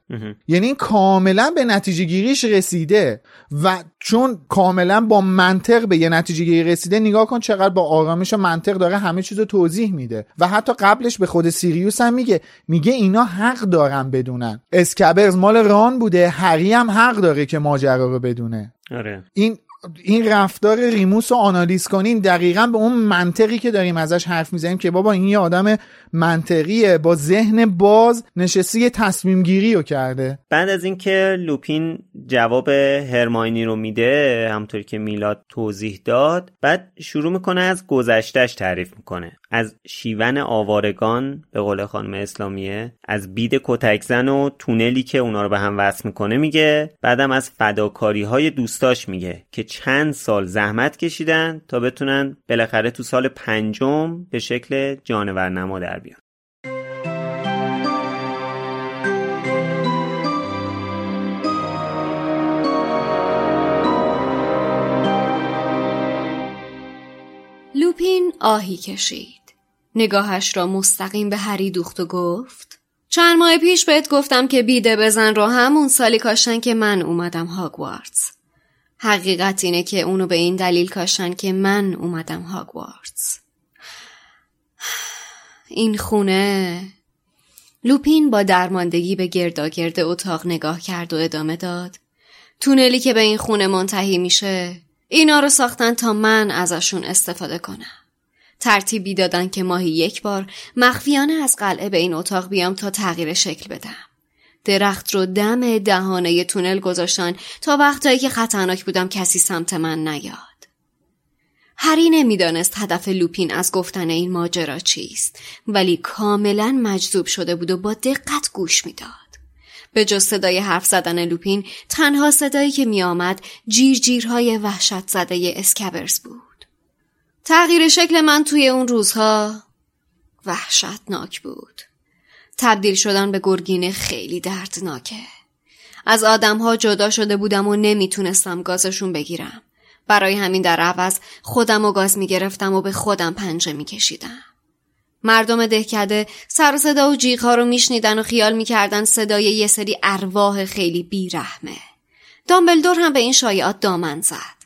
یعنی این کاملا به نتیجه گیریش رسیده و چون کاملا با منطق به یه نتیجه گیری رسیده نگاه کن چقدر با آرامش و منطق داره همه چیز رو توضیح میده. و حتی قبلش به خود سیریوس هم میگه میگه اینا حق دارن بدونن. اسکبرز مال ران بوده هری هم حق داره که ماجرا رو بدونه. آره. این این رفتار ریموس رو آنالیز کنین دقیقا به اون منطقی که داریم ازش حرف می‌زنیم که بابا این یه آدم منطقیه با ذهن باز نشسته یه تصمیم گیری رو کرده. بعد از اینکه لوپین جواب هرماینی رو میده همطوری که میلاد توضیح داد بعد شروع می‌کنه از گذشتش تعریف می‌کنه. از شیون آوارگان به قول خانم اسلامیه از بید کتکزن و تونلی که اونا رو به هم وصل می‌کنه میگه بعدم از فداکاری های دوستاش میگه که چند سال زحمت کشیدن تا بتونن بالاخره تو سال پنجم به شکل جانور نما در بیان لوپین آهی کشید. نگاهش را مستقیم به هری دوخت و گفت چند ماه پیش بهت گفتم که بیده بزن رو همون سالی کاشتن که من اومدم هاگوارتس. حقیقت اینه که اونو به این دلیل کاشتن که من اومدم هاگوارتس. این خونه لوپین با درماندگی به گرداگرد اتاق نگاه کرد و ادامه داد. تونلی که به این خونه منتهی میشه اینا رو ساختن تا من ازشون استفاده کنم. ترتیبی دادن که ماهی یک بار مخفیانه از قلعه به این اتاق بیام تا تغییر شکل بدم. درخت رو دم دهانه تونل گذاشتن تا وقتایی که خطرناک بودم کسی سمت من نیاد. هری نمی‌دانست هدف لوپین از گفتن این ماجرا چیست ولی کاملا مجذوب شده بود و با دقت گوش می‌داد. به جز صدای حرف زدن لوپین تنها صدایی که می آمد جیر جیرهای وحشت زده اسکبرز بود. تغییر شکل من توی اون روزها وحشتناک بود. تبدیل شدن به گرگین خیلی دردناکه. از آدمها جدا شده بودم و نمی‌تونستم گازشون بگیرم. برای همین در عوض خودم و گاز می‌گرفتم و به خودم پنجه میکشیدم. مردم دهکده سر و صدا و جیغها رو میشنیدن و خیال می‌کردن صدای یه سری ارواح خیلی بیرحمه. دامبلدور هم به این شایعات دامن زد.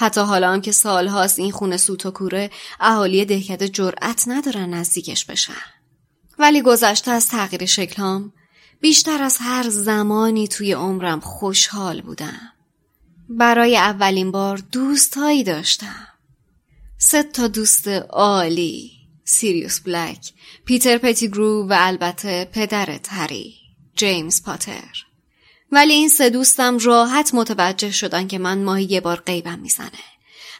حتی حالا هم که سالهاست این خونه سوت و کوره اهالی دهکده جرأت ندارن نزدیکش بشن. ولی گذشته از تغییر شکلام بیشتر از هر زمانی توی عمرم خوشحال بودم. برای اولین بار دوستهایی داشتم. سه تا دوست عالی. سیریوس بلک، پیتر پتیگرو و البته پدرت هری، جیمز پاتر. ولی این سه دوستم راحت متوجه شدن که من ماهی یه بار قیبم می‌زنه.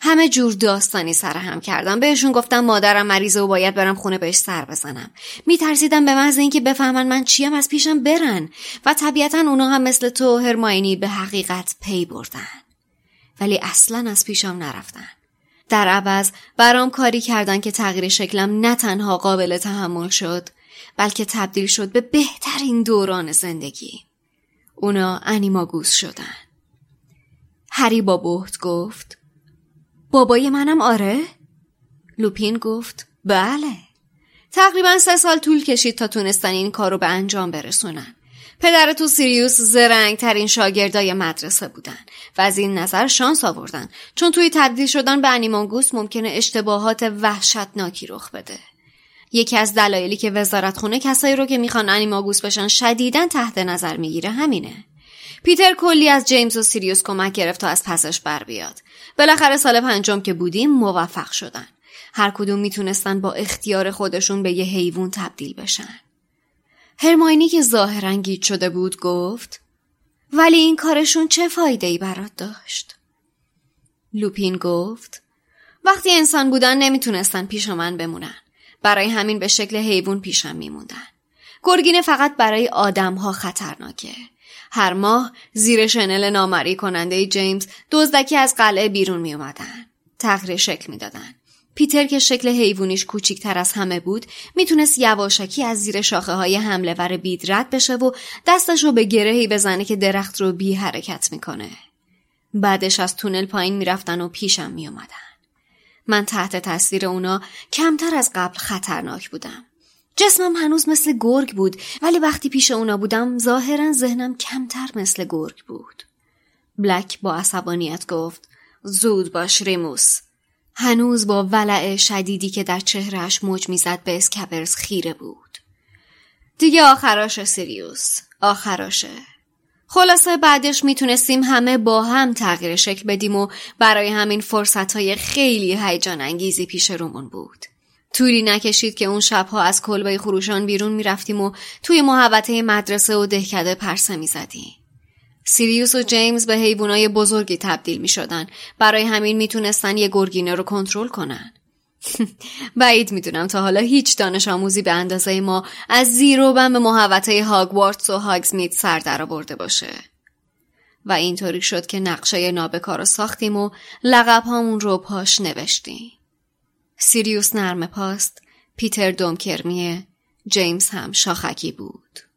همه جور داستانی سر هم کردم. بهشون گفتم مادرم مریضه و باید برم خونه بهش سر بزنم. میترسیدم به محض اینکه بفهمن من چیم از پیشم برن و طبیعتا اونا هم مثل تو هرماینی به حقیقت پی بردن. ولی اصلا از پیشم نرفتن. در عوض برام کاری کردن که تغییر شکلم نه تنها قابل تحمل شد بلکه تبدیل شد به بهترین دوران زندگی. اونا انیماگوس شدن. هری با بهت گفت بابای منم آره؟ لوپین گفت بله. تقریبا سه سال طول کشید تا تونستن این کارو به انجام برسونن. پدر تو سیریوس زرنگ ترین شاگردای مدرسه بودن و از این نظر شانس آوردن چون توی تبدیل شدن به انیمانگوس ممکنه اشتباهات وحشتناکی رخ بده. یکی از دلایلی که وزارتخونه کسایی رو که می‌خوان انیماگوس بشن شدیدا تحت نظر می‌گیره همینه. پیتر کلی از جیمز و سیریوس کمک گرفت تا از پسش بر بیاد. بالاخره سال پنجم که بودیم موفق شدن. هر کدوم می‌تونستن با اختیار خودشون به یه حیوان تبدیل بشن. هرماینی که ظاهرا گیج شده بود گفت ولی این کارشون چه فایده ای برات داشت؟ لوپین گفت وقتی انسان بودن نمی‌تونستن پیش من بمونن برای همین به شکل حیوان پیشم میموندن گرگینه فقط برای آدم ها خطرناکه هر ماه زیر شنل نامری کننده جیمز دزدکی از قلعه بیرون می اومدن. تغییر شکل می‌دادن. پیتر که شکل حیوانیش کوچیکتر از همه بود می‌تونست یواشکی از زیر شاخه های حمله ور بید رد بشه و دستش رو به گرهی بزنه که درخت رو بی حرکت می‌کنه. بعدش از تونل پایین می‌رفتن و پیشم میومدن. من تحت تاثیر اونا کمتر از قبل خطرناک بودم. جسمم هنوز مثل گرگ بود ولی وقتی پیش اونا بودم ظاهرا ذهنم کمتر مثل گرگ بود. بلک با عصبانیت گفت زود باش ریموس. هنوز با ولع شدیدی که در چهرهش موج می‌زد به اسکبرز خیره بود. دیگه آخراش سیریوس. آخراشه. خلاصه بعدش می‌تونستیم همه با هم تغییر شکل بدیم و برای همین فرصت های خیلی هیجان انگیزی پیش رومون بود. طولی نکشید که اون شبها از کلبه خروشان بیرون می‌رفتیم و توی محوطه مدرسه و دهکده پرسه می‌زدیم. سیریوس و جیمز به حیوانای بزرگی تبدیل می شدن. برای همین می‌تونستن یه گرگینه رو کنترل کنن. (laughs) بعید می‌دونم تا حالا هیچ دانش آموزی به اندازه ما از زیرو بم به محوطه هاگوارتس و هاگزمیت سر در برده باشه. و اینطوری شد که نقشه نابکار رو ساختیم و لقب هامون رو پاش نوشتیم. سیریوس نرم پاست، پیتر دومکرمیه، جیمز هم شاخکی بود.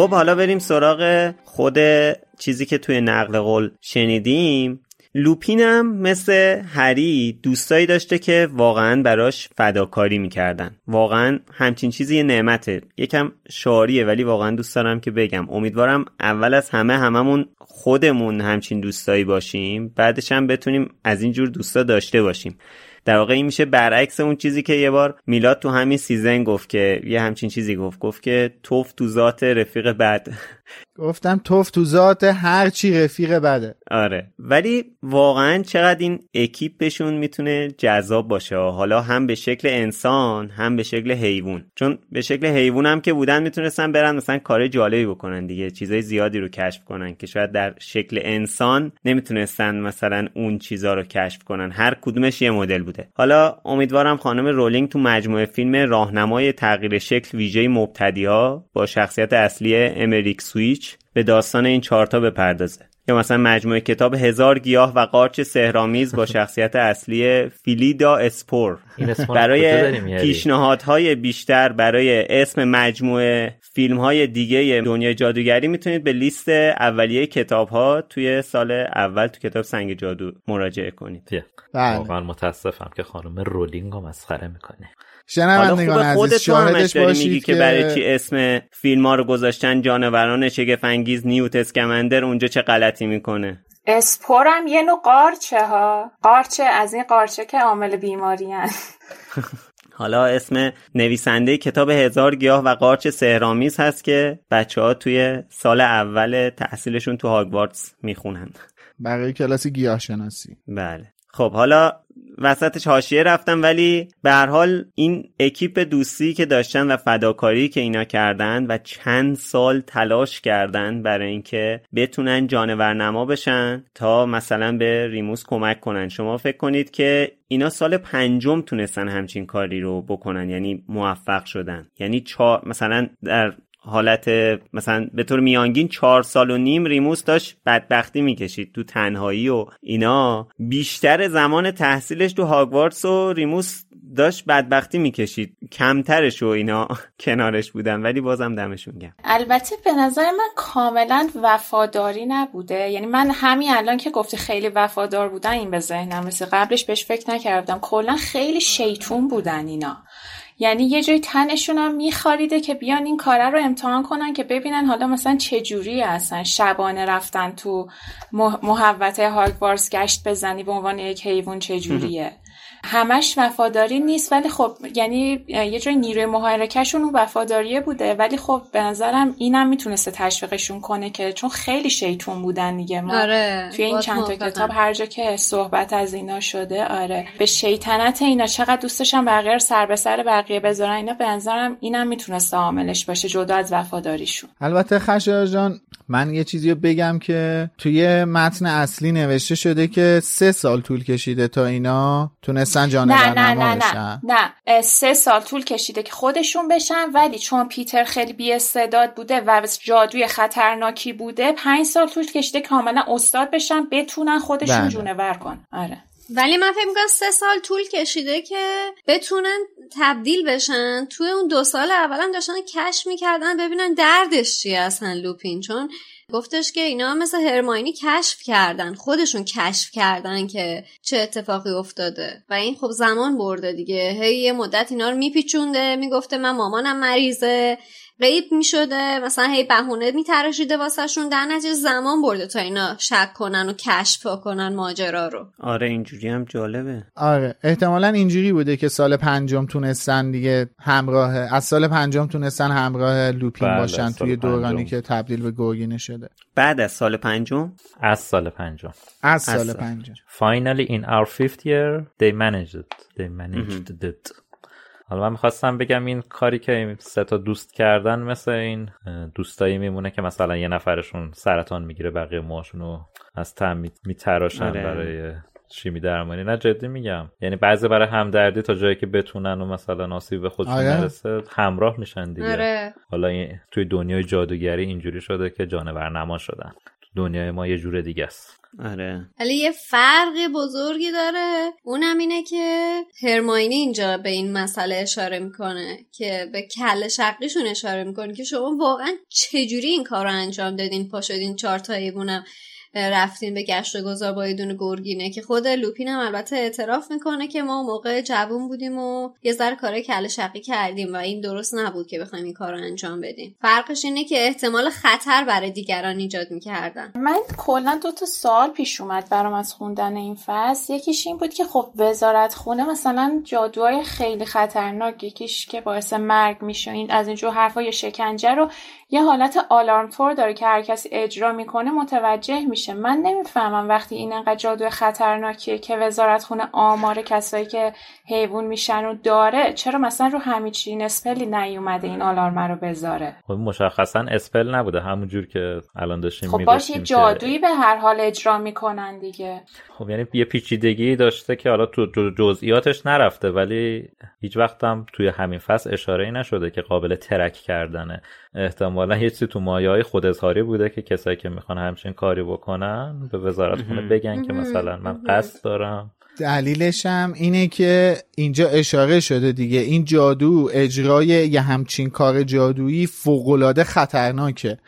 خب حالا بریم سراغ خود چیزی که توی نقل قول شنیدیم. لوپینم مثل هری دوستایی داشته که واقعا براش فداکاری می‌کردن. واقعا همچین چیزی یه نعمته. یکم شعاریه ولی واقعا دوست دارم که بگم. امیدوارم اول از همه هممون خودمون همچین دوستایی باشیم بعدش هم بتونیم از این جور دوستا داشته باشیم. در واقع این میشه برعکس اون چیزی که یه بار میلاد تو همین سیزن گفت که یه همچین چیزی گفت. گفت که توف تو ذات رفیق بد. (laughs) گفتم تف تو ذات هر چی رفیق بده. آره. ولی واقعا چقدر این اکیپ بهشون می‌تونه جذاب باشه. حالا هم به شکل انسان هم به شکل حیوان. چون به شکل حیوان هم که بودن می‌تونستن برن مثلا کار جالبی بکنن دیگه. چیزای زیادی رو کشف کنن که شاید در شکل انسان نمی‌تونستن مثلا اون چیزا رو کشف کنن. هر کدومش یه مدل بوده. حالا امیدوارم خانم رولینگ تو مجموعه فیلم راهنمای تغییر شکل ویژه مبتدی ها با شخصیت اصلی امریک سویچ به داستان این چهارتا بپردازه. یا مثلا مجموعه کتاب هزار گیاه و قارچ سحرآمیز با شخصیت اصلی فیلیدا اسپور. برای پیشنهادهای بیشتر برای اسم مجموعه فیلم های دیگه دنیای جادوگری می‌تونید به لیست اولیه کتاب ها توی سال اول تو کتاب سنگ جادو مراجعه کنید. بله. واقعا متاسفم که خانم رولینگ رو مسخره می‌کنه. شنوندگان عزیز شاهدش باشید میگی که برای چی اسم فیلم ها رو گذاشتن؟ جانوران شگفنگیز نیوت اسکمندر اونجا چه غلطی می‌کنه؟ اسپورم یه نوع قارچه ها. قارچه از این قارچه که عامل بیماری هن. (laughs) حالا اسم نویسنده کتاب هزار گیاه و قارچ سهرامیز هست که بچه ها توی سال اول تحصیلشون تو هاگوارتس می‌خونن. برای کلاس گیاه شناسی بله. خب حالا وسطش حاشیه رفتم ولی به هر حال این اکیپ دوستی که داشتن و فداکاری که اینا کردن و چند سال تلاش کردن برای اینکه بتونن جانورنما بشن تا مثلا به ریموس کمک کنن. شما فکر کنید که اینا سال پنجم تونستن همچین کاری رو بکنن یعنی موفق شدن. یعنی چهار مثلا در حالت مثلا به طور میانگین چهار سال و نیم ریموس داشت بدبختی می‌کشید تو تنهایی و اینا. بیشتر زمان تحصیلش تو هاگوارتس و ریموس داشت بدبختی می‌کشید. کمترش و اینا (laughs) کنارش بودن ولی بازم دمشون گرم. البته به نظر من کاملا وفاداری نبوده. یعنی من همین الان که گفتی خیلی وفادار بودن این به ذهنم مثل قبلش بهش فکر نکردم. کلا خیلی شیطون بودن اینا. یعنی یه جای تنشون هم میخاریده که بیان این کاره رو امتحان کنن که ببینن حالا مثلا چه جوری هستن. شبانه رفتن تو محوطه هاگوارس گشت بزنی به عنوان یک حیوان چه جوریه همش وفاداری نیست ولی خب یعنی یه جای نیروی محرکشون اون وفاداریه بوده. ولی خب به نظرم اینم می‌تونسته تشویقشون کنه که چون خیلی شیطون بودن دیگه. ما آره. توی این چند تا کتاب هر جا که صحبت از اینا شده آره. به شیطنت اینا چقدر دوستشم بقیه سر به سر بقیه بقیه بذارن اینا به نظرم اینم می‌تونسته عاملش باشه جدا از وفاداریشون. البته خشایار جان من یه چیزی رو بگم که توی متن اصلی نوشته شده که سه سال طول کشیده تا اینا تونستن جانور نه نه نه نه نه. سه سال طول کشیده که خودشون بشن ولی چون پیتر خیلی بی استعداد بوده و جادوی خطرناکی بوده پنج سال طول کشیده کاملا استاد بشن بتونن خودشون بله. جونور کن. آره. ولی من فکر می‌کنم سه سال طول کشیده که بتونن تبدیل بشن. توی اون دو سال اولا داشتن کشف می‌کردن ببینن دردش چیه اصلا لوپین. چون گفتش که اینا مثل هرماینی کشف کردن. خودشون کشف کردن که چه اتفاقی افتاده. و این خب زمان برده دیگه. هی یه مدت اینا رو میپیچونده. می‌گفته من مامانم مریضه. غیب می‌شده مثلا هی بهونه میتراشیده واسهشون. در نتیجه زمان برده تا اینا شک کنن و کشف کنن ماجرا رو. آره اینجوری هم جالبه. آره احتمالا اینجوری بوده که سال پنجم تونستن دیگه همراه از سال پنجم تونستن همراه لوپین بله، باشن توی دورانی پنجم. که تبدیل به گرگینه شده. بعد از سال پنجم؟ از سال پنجم. از سال سال. پنجم. Finally in our fifth year they managed it. They managed it. حالا من می‌خواستم بگم این کاری که این سه تا دوست کردن مثل این دوستایی میمونه که مثلا یه نفرشون سرطان می‌گیره بقیه موهاشون رو از تم میتراشن آره. برای شیمی درمانی. نه جدی میگم. یعنی بعضی برای همدردی تا جایی که بتونن و مثلا آسیب به خودشون آره. نرسه همراه میشن دیگه. آره. حالا این توی دنیای جادوگری اینجوری شده که جانور نما شدن دنیای ما یه جور دیگه است. آره. ولی یه فرق بزرگی داره. اونم اینه که هرماینی اینجا به این مسئله اشاره می‌کنه که به کل شقیشون اشاره می‌کنه که شما واقعا چجوری این کار رو انجام دادین پا شدین چهار تا رفتین به گشت و گذار با یه دونه گرگینه که خود لوپین هم البته اعتراف می‌کنه که ما موقع جوون بودیم و یه ذره کار کل شقی کردیم و این درست نبود که بخوایم این کار انجام بدیم. فرقش اینه که احتمال خطر برای دیگران ایجاد می‌کردن. من کلا دو تا سوال پیش اومد برام از خوندن این فصل. یکیش این بود که خب وزارت خونه مثلا جادوهای خیلی خطرناک یکیش که باعث مرگ میشه این از اینجور حرفا یا شکنجه رو یه حالت آلارم تور داره که هر کسی اجرا می‌کنه متوجه میشه. من نمی‌فهمم وقتی این انقدر جادوی خطرناکیه که وزارت خونه آمار کسایی که حیوان میشن رو داره چرا مثلا رو همیچین اسپلی نیومده این آلارم رو بذاره؟ خب مشخصا اسپل نبوده همونجور که الان داشتیم خب باش یه می‌گفتیم که- جادویی به هر حال اجرا می‌کنن دیگه. خب یعنی یه پیچیدگی داشته که حالا تو جزئیاتش نرفته ولی هیچ وقت هم توی همین فصل اشاره ای نشده که قابل ترک کردنه. احتمالا یه چیزی تو مایه های خود اظهاری بوده که کسایی که می‌خوان همچین کاری بکنن به وزارت خونه بگن که مثلا من قصد دارم. دلیلش هم اینه که اینجا اشاره شده دیگه. این جادو اجرای یه همچین کار جادویی فوقالعاده خطرناکه.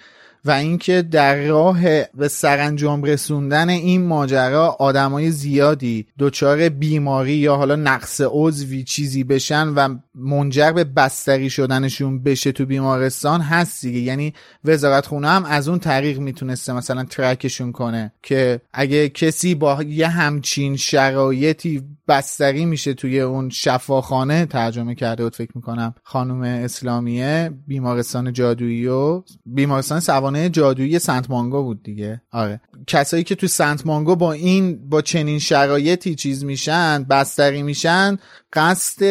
و اینکه در راه به سرانجام رسوندن این ماجرا آدمای زیادی دچار بیماری یا حالا نقص عضوی چیزی بشن و منجر به بستری شدنشون بشه تو بیمارستان هست دیگه. یعنی وزارت خونه هم از اون طریق می‌تونسته مثلا ترکشون کنه که اگه کسی با یه همچین شرایطی بستری میشه توی اون شفاخانه ترجمه کرده بود فکر می‌کنم خانم اسلامیه بیمارستان جادویی و بیمارستان سوانه جادویی سنت مانگو بود دیگه. آره. کسایی که تو سنت مانگو با این با چنین شرایطی چیز میشن بستری میشن قصد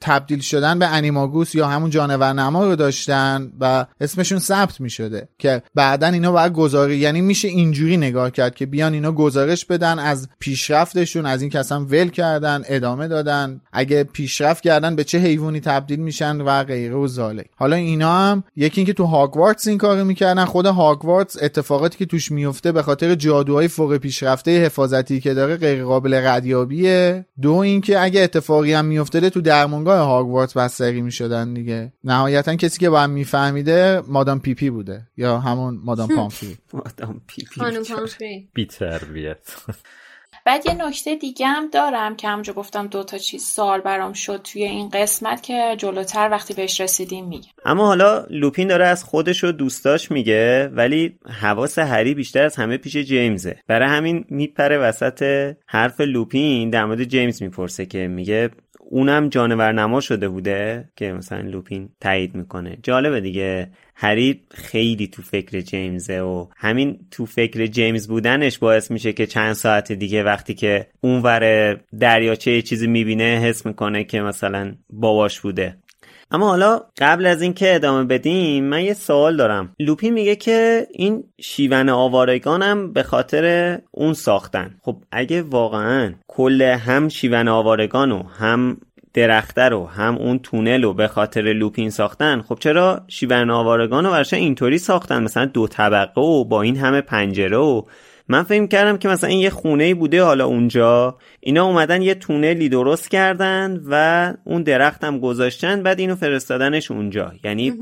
تبدیل شدن به انیماگوس یا همون جانور نما رو داشتن و اسمشون ثبت می شده که بعدا اینا باید گزاری یعنی میشه اینجوری نگاه کرد که بیان اینا گزارش بدن از پیشرفتشون از این اصلا ول کردن ادامه دادن. اگه پیشرفت کردن به چه حیوانی تبدیل میشن و غیره و زالک حالا اینا هم یکی اینکه تو هاگوارتس این کارو می‌کردن. خود هاگوارتس اتفاقاتی که توش میفته به خاطر جادوهای فوق پیشرفته حفاظتی که داره غیر قابل ردیابیه. دو اینکه اگه اتفاقی هم میافتاده تو درمانگاه هاگوارتس بستری می‌شدن دیگه. نهایتا کسی که باید میفهمیده مادام پیپی بوده یا همون مادام پامفری پی پی بیچاره. پامفری بی تربیت بعد یه نکته دیگه هم دارم که همونجا گفتم دو تا چیز سوال برام شد توی این قسمت که جلوتر وقتی بهش رسیدیم میگم. اما حالا لوپین داره از خودش و دوستاش میگه ولی حواس هری بیشتر از همه پیش جیمزه. برای همین میپره وسط حرف لوپین در مورد جیمز می‌پرسه که میگه اونم جانور نما شده بوده که مثلا لوپین تایید می‌کنه. جالبه دیگه. هری خیلی تو فکر جیمزه و همین تو فکر جیمز بودنش باعث میشه که چند ساعت دیگه وقتی که اونور دریاچه چیزی می‌بینه حس می‌کنه که مثلا باباش بوده. اما حالا قبل از اینکه ادامه بدیم من یه سوال دارم. لوپی میگه که این شیون آوارگانم به خاطر اون ساختن. خب اگه واقعا کل هم شیون آوارگان و هم درخته رو هم اون تونل رو به خاطر لوپین ساختن خب چرا شیون آوارگان رو ورشه اینطوری ساختن؟ مثلا دو طبقه و با این همه پنجره و من فکر کردم که مثلا این یه خونه بوده حالا اونجا. اینا اومدن یه تونلی درست کردن و اون درخت هم گذاشتن بعد اینو فرستادنش اونجا. یعنی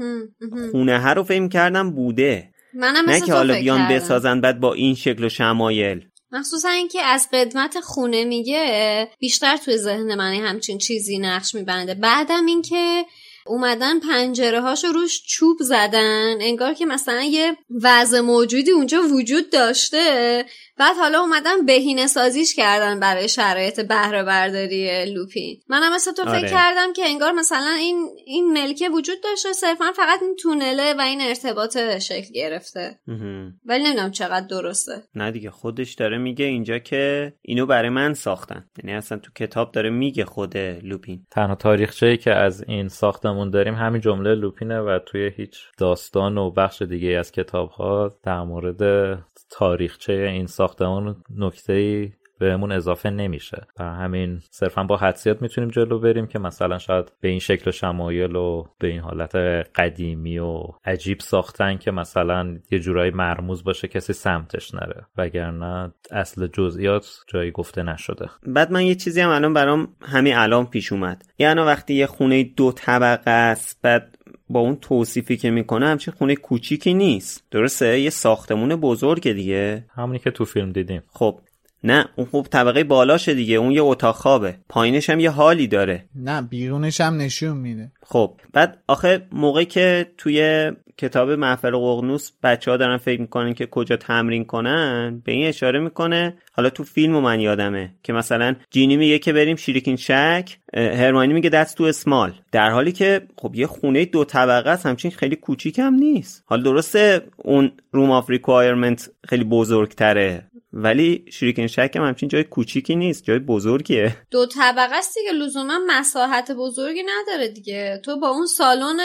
خونه ها رو فکر کردم بوده. منم نه که حالا بیان بسازن بعد با این شکل و شمایل. مخصوصا اینکه از قدمت خونه میگه بیشتر توی ذهن من همچین چیزی نقش میبنده. بعدم اینکه اومدن پنجره هاشو روش چوب زدن انگار که مثلا یه وضع موجودی اونجا وجود داشته. بعد حالا اومدن بهینه سازیش کردن برای شرایط بهره برداری لوپین. منم مثل تو آره. فکر کردم که انگار مثلا این این ملکه وجود داشته صرفا فقط این تونله و این ارتباط شکل گرفته. ولی نمی‌دونم چقدر درسته. نه دیگه خودش داره میگه اینجا که اینو برای من ساختن. یعنی اصلا تو کتاب داره میگه خود لوپین. تنها تاریخچه‌ای که از این ساختمون داریم همین جمله لوپینه و توی هیچ داستان و بخش دیگه از کتاب ها در مورد تاریخچه این ساختمون نکته بهمون اضافه نمیشه و همین صرفا با حدسیات می‌تونیم جلو بریم که مثلا شاید به این شکل شمایل و به این حالت قدیمی و عجیب ساختن که مثلا یه جورایی مرموز باشه کسی سمتش نره. وگرنه اصل جزئیات جایی گفته نشده. بعد من یه چیزی هم الان برام همین الان پیش اومد. یعنی وقتی یه خونه دو طبقه است بعد با اون توصیفی که می‌کنه همچین خونه کوچیکی نیست. درسته؟ یه ساختمون بزرگ دیگه. همونی که تو فیلم دیدیم. خب نه اون خوب طبقه بالاشه دیگه. اون یه اتاق خوابه. پایینش هم یه حالی داره. نه بیرونش هم نشون میده. خب بعد آخه موقعی که توی کتاب محفل ققنوس بچه ها دارن فکر می‌کنن که کجا تمرین کنن به این اشاره می‌کنه. حالا تو فیلم من یادمه که مثلا جینی میگه که بریم Shrieking Shack هرماینی میگه that's too small در حالی که خب یه خونه دو طبقه است همچین خیلی کوچیک هم نیست. حالا درسته اون Room of Requirement خیلی بزرگتره. ولی شریکن شک هم همچین جای کوچیکی نیست جای بزرگیه. دو طبقه است دیگه لزوما مساحت بزرگی نداره دیگه. تو با اون سالن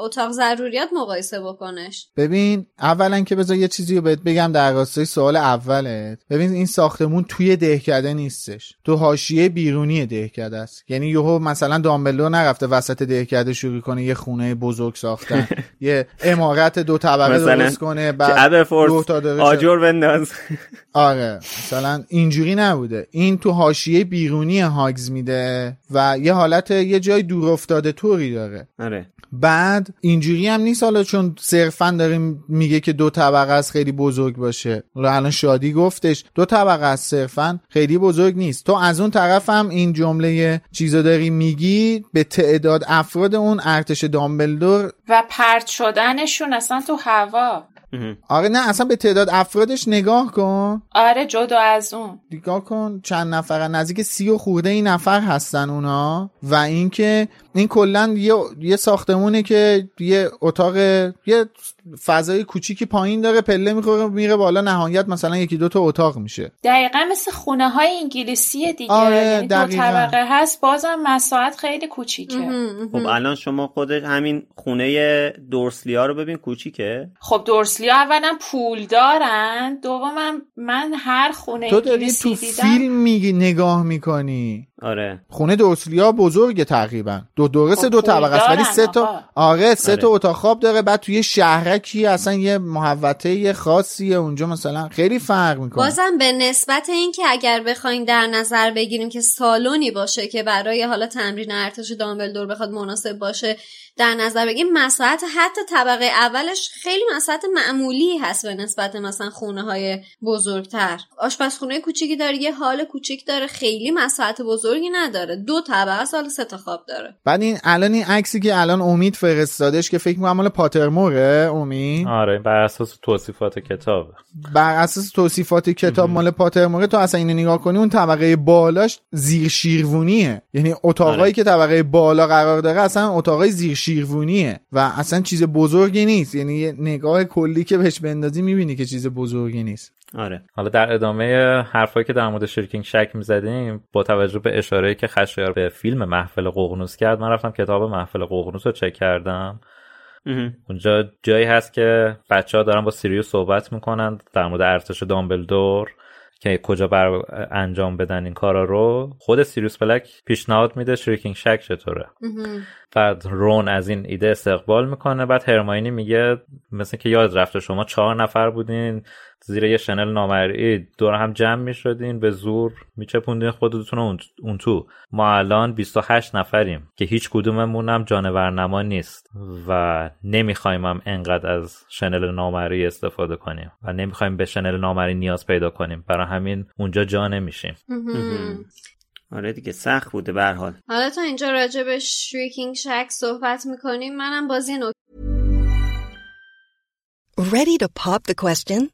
اتاق ضروریات مقایسه بکنش. ببین اولا که بذار یه چیزی رو بهت بگم در راستای سوال اولت. ببین این ساختمون توی دهکده نیستش. تو حاشیه بیرونی دهکده است. یعنی یهو مثلا دامبلدور نرفته وسط دهکده شروع کنه یه خونه بزرگ ساختن. (laughs) یه امارت دو طبقه درست کنه بعد دو تا آجر بنداز. (laughs) آره مثلا اینجوری نبوده. این تو حاشیه بیرونی هاگز میده و یه حالت یه جای دور افتاده طوری داره. آره. بعد اینجوری هم نیست حالا چون صرفا داریم میگه که دو طبقه است خیلی بزرگ باشه. حالا الان شادی گفتش دو طبقه است صرفا خیلی بزرگ نیست. تو از اون طرف هم این جمله چیزا داری میگی به تعداد افراد اون ارتش دامبلدور و پرت شدنشون اصلا تو هوا. آره نه اصلا به تعداد افرادش نگاه کن. آره جدا از اون. نگاه کن چند نفر نزدیک سی و خورده این نفر هستن اونا. و اینکه این کلا یه یه ساختمونه که یه اتاق یه فضای کوچیکی پایین داره پله می‌خوره میره بالا نهایت مثلا یکی دو تا اتاق میشه. دقیقا مثل خونه های انگلیسی دیگه. آره یعنی دو طبقه هست بازم مساحت خیلی کوچیکه. خب الان شما خودش همین خونه دورسلیا رو ببین کوچیکه؟ خب دورسلیا اولا پول دارن دومم من هر خونه تو داری تو دیدم فیلم میگی نگاه می‌کنی. آره. خونه دورسلیا بزرگه تقریبا. دو درسته خب دو پول طبقه است. ولی سه تا آقا. آره سه آره. تا اتاق خواب داره. بعد توی شهرکی اصلا یه محوطه خاصیه. اونجا مثلا خیلی فرق می‌کنه. بازم به نسبت اینکه اگر بخوایم در نظر بگیریم که سالونی باشه که برای حالا تمرین ارتش دامبلدور بخواد مناسب باشه در نظر بگیریم مساحت حتی طبقه اولش خیلی مساحت معمولی هست به نسبت مثلا خونه های بزرگتر. آشپزخونه کوچیکی داره یه حال کوچیک داره خیلی مساحت بزرگ بزرگی نداره. دو طبقه سال سه تا خواب داره. بعد این الان این عکسی که الان امید فرستادش که فکر می‌کنم مال پاترموره امید؟ آره بر اساس توصیفات کتاب. بر اساس توصیفات کتاب مال پاترموره تو اصلا اینو نگاه کنی اون طبقه بالاش زیر شیروونیه یعنی اتاقایی آره. که طبقه بالا قرار داره اصلا اتاقای زیر شیروونیه و اصلا چیز بزرگی نیست. یعنی یه نگاه کلی که بهش بندازی می‌بینی که چیز بزرگی نیست. آره. حالا در ادامه حرفایی که در مورد شرکینگ شک می‌زدیم با توجه به اشاره که خشایار به فیلم محفل ققنوس کرد من رفتم کتاب محفل ققنوس رو چک کردم. اونجا جایی هست که بچه ها دارن با سیریوس صحبت می‌کنن در مورد ارتش دامبلدور که کجا بر انجام بدن این کارا رو. خود سیریوس بلک پیشنهاد میده شریکینگ شک چطوره. بعد رون از این ایده استقبال می‌کنه بعد هرماینی میگه مثل که یاد رفته شما چهار نفر بودین زیر یه شنل نامرئی. دور هم جمع می‌شدین به زور میچپوندین خودتون اون, تو. ما الان 28 نفریم که هیچ کدوممون هم جانورنما نیست و نمی‌خوایم هم انقدر از شنل نامرئی استفاده کنیم و نمی‌خوایم به شنل نامرئی نیاز پیدا کنیم. برای همین اونجا جا نمیشیم. آره دیگه سخت بوده به هر حال. حالا تا اینجا راجع به شریکینگ شک صحبت می‌کنیم منم باز یه نکته Ready to pop the question?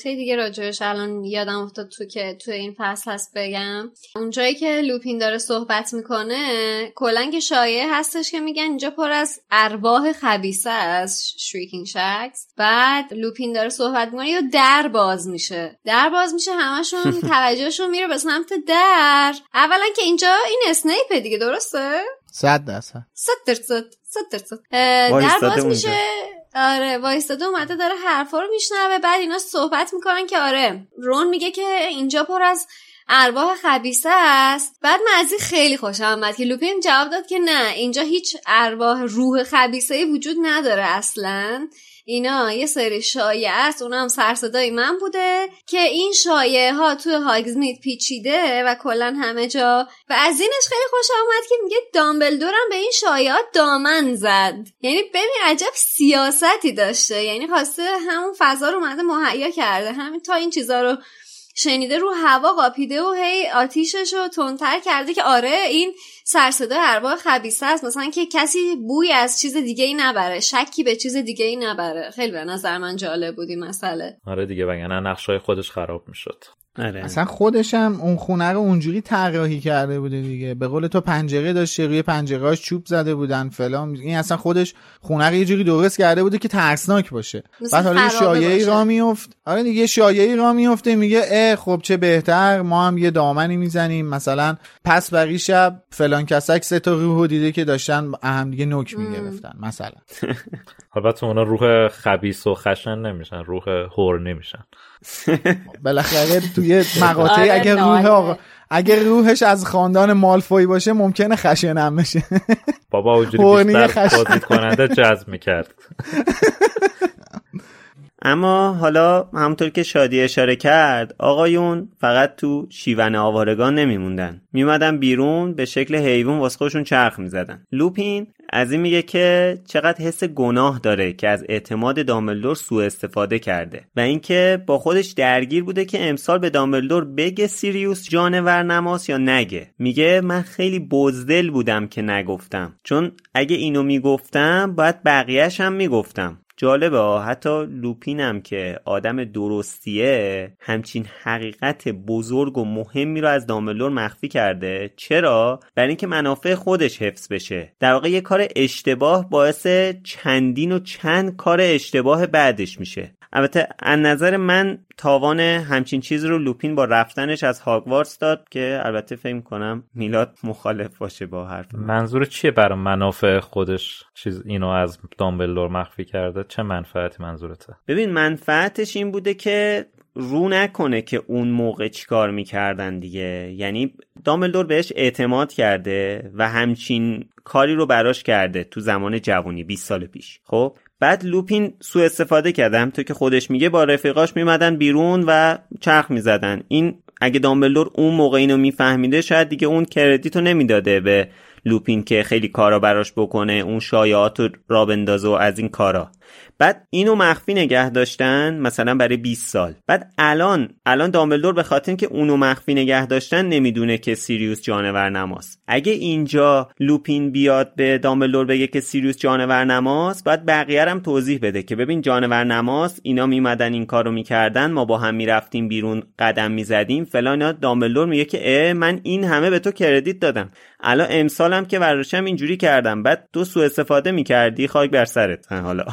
نکته دیگه راجبش الان یادم افتاد تو که تو این فصل هست بگم. اونجایی که لوپین داره صحبت می‌کنه کلا که شایعه هستش که میگن اینجا پر از ارواح خبیسه از شریکینگ شکس بعد لوپین داره صحبت می‌کنه یا در باز میشه. در باز میشه همشون (laughs) توجهشون میره به سمت در. اولا که اینجا این اسنیپه دیگه درسته؟ صد درصد. صد درصد صد درصد. در باز اونجا. میشه. آره وایستاده اومده داره حرفا رو میشنوه بعد اینا صحبت می‌کنن که آره رون میگه که اینجا پر از ارواح خبیسه است. بعد این خیلی خوشم آمد که لوپین جواب داد که نه اینجا هیچ ارواح روح خبیسه وجود نداره اصلا. اینا یه سری شایعه است. اونم سرصدای من بوده که این شایعه ها توی هاگزمید پیچیده و کلا همه جا. و از اینش خیلی خوش آمد که میگه دامبلدورم به این شایعات دامن زد. یعنی ببین عجب سیاستی داشته. یعنی خواسته همون فضا رو اومده مهیا کرده. همین تا این چیزا رو شنیده رو هوا قاپیده و هی آتیشش رو تندتر کرده که آره این سرصدای ارواح خبیسه است. مثلا که کسی بوی از چیز دیگه ای نبره شکی به چیز دیگه ای نبره. خیلی به نظر من جالب بود این مسئله. آره دیگه وگرنه نقشای خودش خراب می‌شد. آره. اصلا خودشم اون خونه رو اونجوری طراحی کرده بوده دیگه. به قول تو پنجره داشته روی پنجرهاش چوب زده بودن فلان. این اصلا خودش خونه رو یه جوری درست کرده بوده که ترسناک باشه. بعد حالا یه شایعی. را میفت آره دیگه یه شایعی را میفته میگه اه خب چه بهتر ما هم یه دامنی می‌زنیم. مثلا پس بقی شب فلان کسک سه تا روحو دیده که داشتن هم دیگه نوک می‌گرفتن مثلا. (laughs) البته اونا روح خبیس و خشن نمیشن روح هور نمیشن. (laughs) بالاخره توی مقاطعی آره، اگه روح. آقا اگه روحش از خاندان مالفوی باشه ممکنه خشنم بشه. (laughs) بابا اونجوری بیشتر خشن. بازدید کننده جذب می‌کرد. (laughs) اما حالا همونطور که شادی اشاره کرد آقایون فقط تو شیون آوارگان نمیموندن. میومدن بیرون به شکل حیوان واسه خودشون چرخ می‌زدن. لوپین از این میگه که چقدر حس گناه داره که از اعتماد دامبلدور سوء استفاده کرده و اینکه با خودش درگیر بوده که امسال به دامبلدور بگه سیریوس جانور نماس یا نگه. میگه من خیلی بزدل بودم که نگفتم. چون اگه اینو می‌گفتم باید بقیهش هم می‌گفتم. جالبه ها حتی لوپینم که آدم درستیه همچین حقیقت بزرگ و مهمی رو از دامبلور مخفی کرده. چرا؟ برای اینکه منافع خودش حفظ بشه. در واقع یه کار اشتباه باعث چندین و چند کار اشتباه بعدش میشه. البته از نظر من تاوان همچین چیز رو لوپین با رفتنش از هاگوارتس داد که البته فکر کنم میلاد مخالف باشه با حرف منظور چیه برای منافع خودش چیز اینو از دامبلدور مخفی کرده؟ چه منفعتی منظورته؟ ببین منفعتش این بوده که رو نکنه که اون موقع چیکار می‌کردن دیگه. یعنی دامبلدور بهش اعتماد کرده و همچین کاری رو براش کرده تو زمان جوانی 20 سال پیش. خب؟ بعد لوپین سوء استفاده کردم تو که خودش میگه با رفیقاش میمدن بیرون و چرخ می‌زدن. این اگه دامبلدور اون موقع اینو میفهمیده شاید دیگه اون کردیتو نمی‌داده به لوپین که خیلی کارا براش بکنه اون شایعات رو را و از این کارا. بعد اینو مخفی نگه داشتن مثلا برای 20 سال. بعد الان الان دامبلدور به خاطر که اونو مخفی نگه داشتن نمی‌دونه که سیریوس جانور نماست. اگه اینجا لوپین بیاد به دامبلدور بگه که سیریوس جانور نماست بعد بقیه هم توضیح بده که ببین جانور نماست اینا میمدن این کارو می‌کردن ما با هم می‌رفتیم بیرون قدم می‌زدیم فلان دامبلدور میگه که اه من این همه به تو کردیت دادم. الان امسالم که ورشم اینجوری کردم. بعد تو سوء استفاده می‌کردی خاک بر سرت. حالا.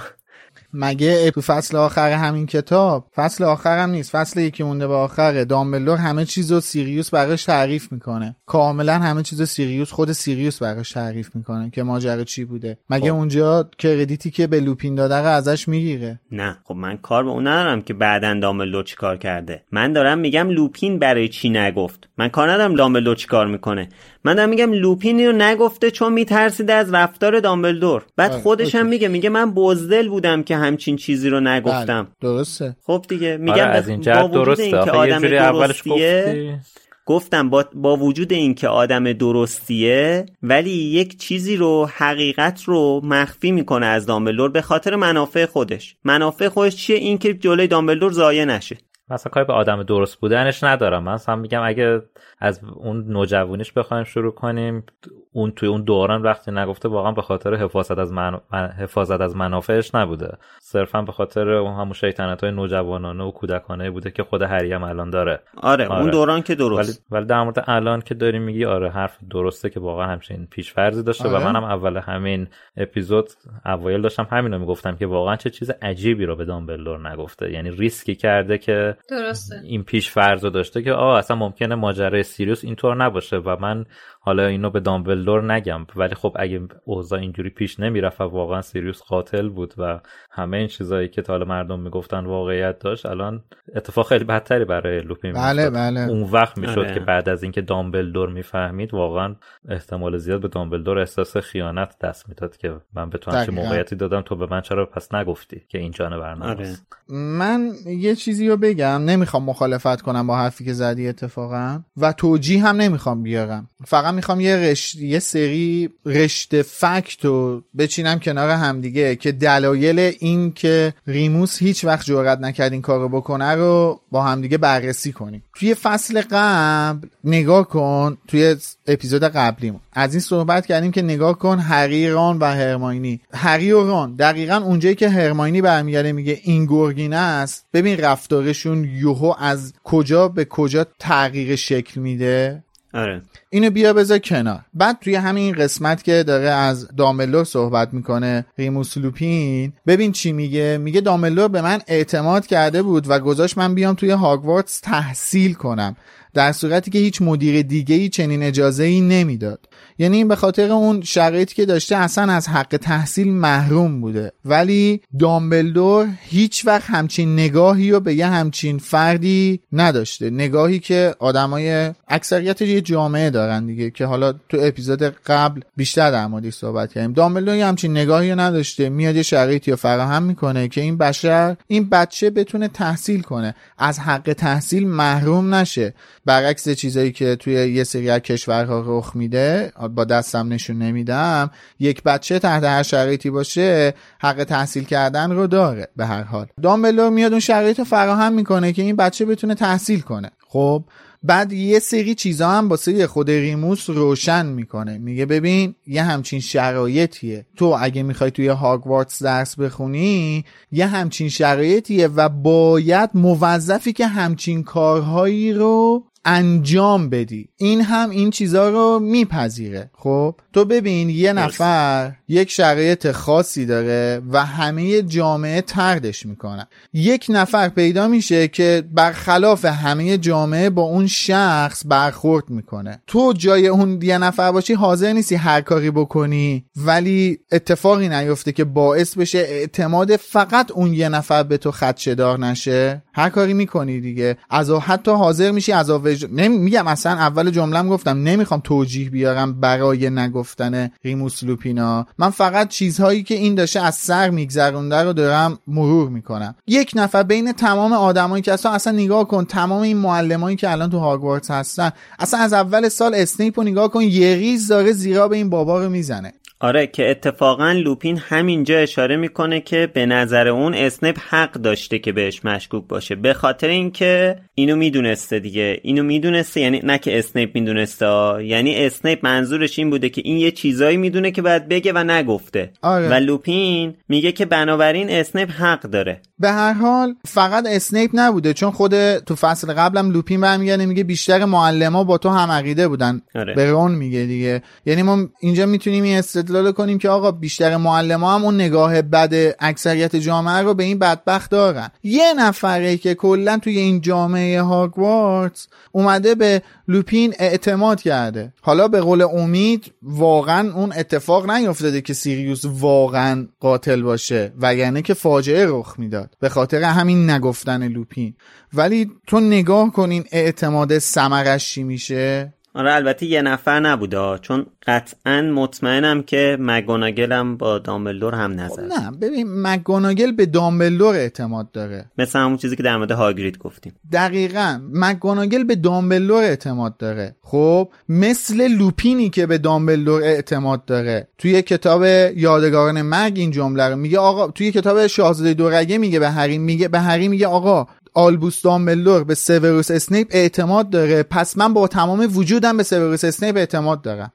مگه تو فصل آخر همین کتاب؟ فصل آخر هم نیست. فصل یکی مونده به آخره. دامبلدور همه چیز رو سیریوس براش تعریف می‌کنه. کاملا همه چیز سیریوس خود سیریوس براش تعریف می‌کنه که ماجرا چی بوده. مگه خب. اونجا credit ی که به لوپین داده رو ازش می‌گیره؟ نه. خب من کار به اون ندارم که بعدا دامبلدور چیکار کرده. من دارم میگم لوپین برای چی نگفت. من کار ندارم دامبلدور چیکار می‌کنه. من دارم میگم لوپین رو نگفته چون میترسیده از رفتار دامبلدور. بعد آره، خودش هم میگه میگه من بزدل بودم که همچین چیزی رو نگفتم. بله، درسته. خب دیگه میگم آره از این جهت درسته. که آدم درستیه گفتم با, با وجود اینکه آدم درستیه ولی یک چیزی رو حقیقت رو مخفی می‌کنه از دامبلور به خاطر منافع خودش. منافع خودش چیه؟ اینکه جلوی دامبلدور ضایع نشه. مثلا کاری به آدم درست بودنش ندارم. من اصلا میگم اگه از اون نوجوانیش بخوایم شروع کنیم اون توی اون دوران وقتی نگفته واقعا به خاطر حفاظت از من... حفاظت از منافعش نبوده. صرفا به خاطر اون همون شیطنت های نوجوانانه و کودکانه بوده که خود هری هم الان داره. آره, آره. اون دوران که درست. ولی, ولی در مورد الان که داری میگی آره حرف درسته که واقعا همچین پیشفرضی داشته آره. و منم اول همین اپیزود اوایل داشتم همینو می‌گفتم که واقعا چه چیز عجیبی رو به دامبلدور نگفته. یعنی ریسکی کرده که درسته. این پیشفرض داشته که آه اصلا ممکنه ماجرای سیریوس اینطور نباشه و من حالا اینو به دامبلدور نگم. ولی خب اگه اوضاع اینجوری پیش نمی‌رفت واقعا سیریوس قاتل بود و همه این چیزایی که تا مردم می‌گفتن واقعیت داشت الان اتفاق خیلی بدتری برای لوپین بله بله. اون وقت می‌شد آره. که بعد از اینکه دامبلدور می‌فهمید واقعا احتمال زیاد به دامبلدور احساس خیانت دست می‌داد که من به تو همچین موقعیتی دادم تو به من چرا پس نگفتی که این جانور آره. من یه چیزی رو بگم نمی‌خوام مخالفت کنم با حرفی که زدی اتفاقا و توجیه هم نمی‌خوام بیارم فقط می‌خوام یه رشت یه سری رشته فکت رو بچینم کنار همدیگه که دلایل این که ریموس هیچ وقت جرئت نکرد این کارو بکنه رو با همدیگه بررسی کنیم. توی فصل قبل نگاه کن توی اپیزود قبلیمون. از این صحبت کردیم که نگاه کن هری ران و هرماینی. هری و ران. دقیقا اونجایی که هرماینی برمیگرده میگه این گرگینه است. ببین رفتارشون یوهو از کجا به کجا تغییر شکل میده. آره. اینو بیا بذار کنار. بعد توی همین قسمت که داره از داملور صحبت می‌کنه ریموس لوپین ببین چی میگه. میگه داملور به من اعتماد کرده بود و گذاشت من بیام توی هاگوارتس تحصیل کنم. در صورتی که هیچ مدیر دیگه ای چنین اجازه ای نمی‌داد. یعنی به خاطر اون شرایطی که داشته اصلا از حق تحصیل محروم بوده. ولی دامبلدور هیچ وقت همچین نگاهی رو به یه همچین فردی نداشته. نگاهی که آدمای اکثریت یه جامعه دارن دیگه که حالا تو اپیزود قبل بیشتر در موردش صحبت کردیم. دامبلدور همچین نگاهی رو نداشته. میاد یه شرایطی رو فراهم می‌کنه که این بشر این بچه بتونه تحصیل کنه. از حق تحصیل محروم نشه. برعکس چیزایی که توی یه سری از کشورها رخ میده با دستم نشون نمیدم یک بچه تحت هر شرایطی باشه حق تحصیل کردن رو داره به هر حال. دامبلور میاد اون شرایط رو فراهم می‌کنه که این بچه بتونه تحصیل کنه. خب بعد یه سری چیزا هم واسه خود ریموس روشن می‌کنه. میگه ببین یه همچین شرایطیه. تو اگه می‌خوای توی هاگوارتس درس بخونی یه همچین شرایطیه و باید موظفی که همچین کارهایی رو انجام بدی. این هم این چیزا رو میپذیره. خب؟ تو ببین یه نفر یک شرایط خاصی داره و همه جامعه تردش می‌کنن. یک نفر پیدا میشه که برخلاف همه جامعه با اون شخص برخورد می‌کنه. تو جای اون یه نفر باشی حاضر نیستی هر کاری بکنی ولی اتفاقی نیفته که باعث بشه اعتماد فقط اون یه نفر به تو خدشدار نشه. هر کاری می‌کنی دیگه. از حتی حاضر میشی از نمی... میگم اصلا اول جملم گفتم نمی‌خوام توجیه بیارم برای نگفتن ریموس لوپینا. من فقط چیزهایی که این داشته از سر میگذرونده رو دارم مرور می‌کنم. یک نفر بین تمام آدمایی که اصلا اصلا نگاه کن تمام این معلمایی که الان تو هاگوارتس هستن اصلا از اول سال اسنیپ رو نگاه کن یه ریز داره زیرآب این بابا رو می‌زنه. آره که اتفاقا لوپین همینجا اشاره می‌کنه که به نظر اون اسنپ حق داشته که بهش مشکوک باشه. به خاطر اینکه اینو می‌دونسته دیگه. اینو می‌دونسته یعنی نه که اسنیپ می‌دونسته یعنی اسنیپ منظورش این بوده که این یه چیزایی می‌دونه که باید بگه و نگفته. آره. و لوپین میگه که بنابراین اسنیپ حق داره. به هر حال فقط اسنیپ نبوده چون خود تو فصل قبلم لوپین برمیگرده میگه بیشتر معلما با تو هم عقیده بودن. آره. به رون میگه دیگه. یعنی ما اینجا می‌تونیم این استدلال کنیم که آقا بیشتر معلما هم اون نگاه بد اکثریت جامعه رو به این بدبخت دارن. یه نفره که کلا توی این جامعه هاگوارتس اومده به لوپین اعتماد کرده. حالا به قول امید واقعا اون اتفاق نیفتاده که سیریوس واقعا قاتل باشه وگرنه که فاجعه رخ می‌داد به خاطر همین نگفتن لوپین. ولی تو نگاه کنین اعتماد سمرش چی میشه؟ آره البته یه نفر نبوده چون قطعا مطمئنم که مگوناگل هم با دامبلدور هم نظر نه ببین مگوناگل به دامبلدور اعتماد داره. مثل همون چیزی که در مورد هاگرید گفتیم. دقیقا مگوناگل به دامبلدور اعتماد داره. خب مثل لوپینی که به دامبلدور اعتماد داره. توی کتاب یادگاران مرگ این جمله رو میگه آقا توی کتاب شاهزاده دورگه میگه به هری میگه به هری میگه آقا آلبوس دامبلدور به سیوروس اسنیپ اعتماد داره. پس من با تمام وجودم به سیوروس اسنیپ اعتماد دارم.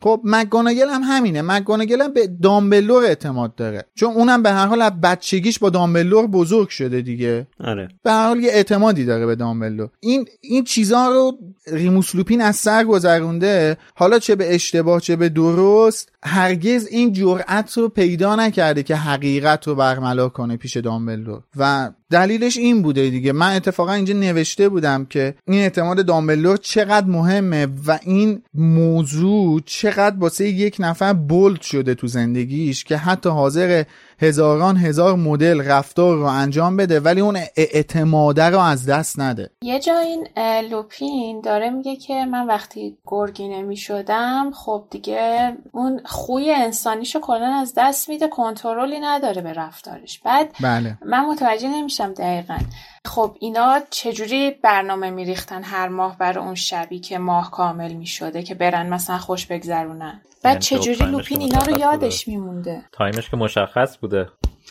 خب مگوناگل هم همینه. مگوناگل هم به دامبلدور اعتماد داره. چون اونم به هر حال از بچگیش با دامبلدور بزرگ شده دیگه. آره. به هر حال یه اعتمادی داره به دامبلور این این چیزها رو ریموس لوپین از سر گذرونده. حالا چه به اشتباه چه به درست هرگز این جرأت رو پیدا نکرده که حقیقت رو برملا کنه پیش دامبلدور. و دلیلش این بوده دیگه. من اتفاقا اینجا نوشته بودم که این اعتماد دامبلدور چقدر مهمه و این موضوع چقدر واسه یک نفر بولد شده تو زندگیش که حتی حاضر هزاران هزار مدل رفتار رو انجام بده ولی اون اعتماده رو از دست نده. یه جا این لوپین داره میگه که من وقتی گرگینه می‌شدم خب دیگه اون خوی انسانیشو کلا از دست میده کنترلی نداره به رفتارش. بعد بله. من متوجه نمیشم دقیقا. خب اینا چجوری برنامه میریختن هر ماه برای اون شبی که ماه کامل می‌شده که برن مثلا خوش بگذرونن؟ بعد چجوری لوپین اینا رو یادش میمونده؟ تایمش که مشخص بوده؟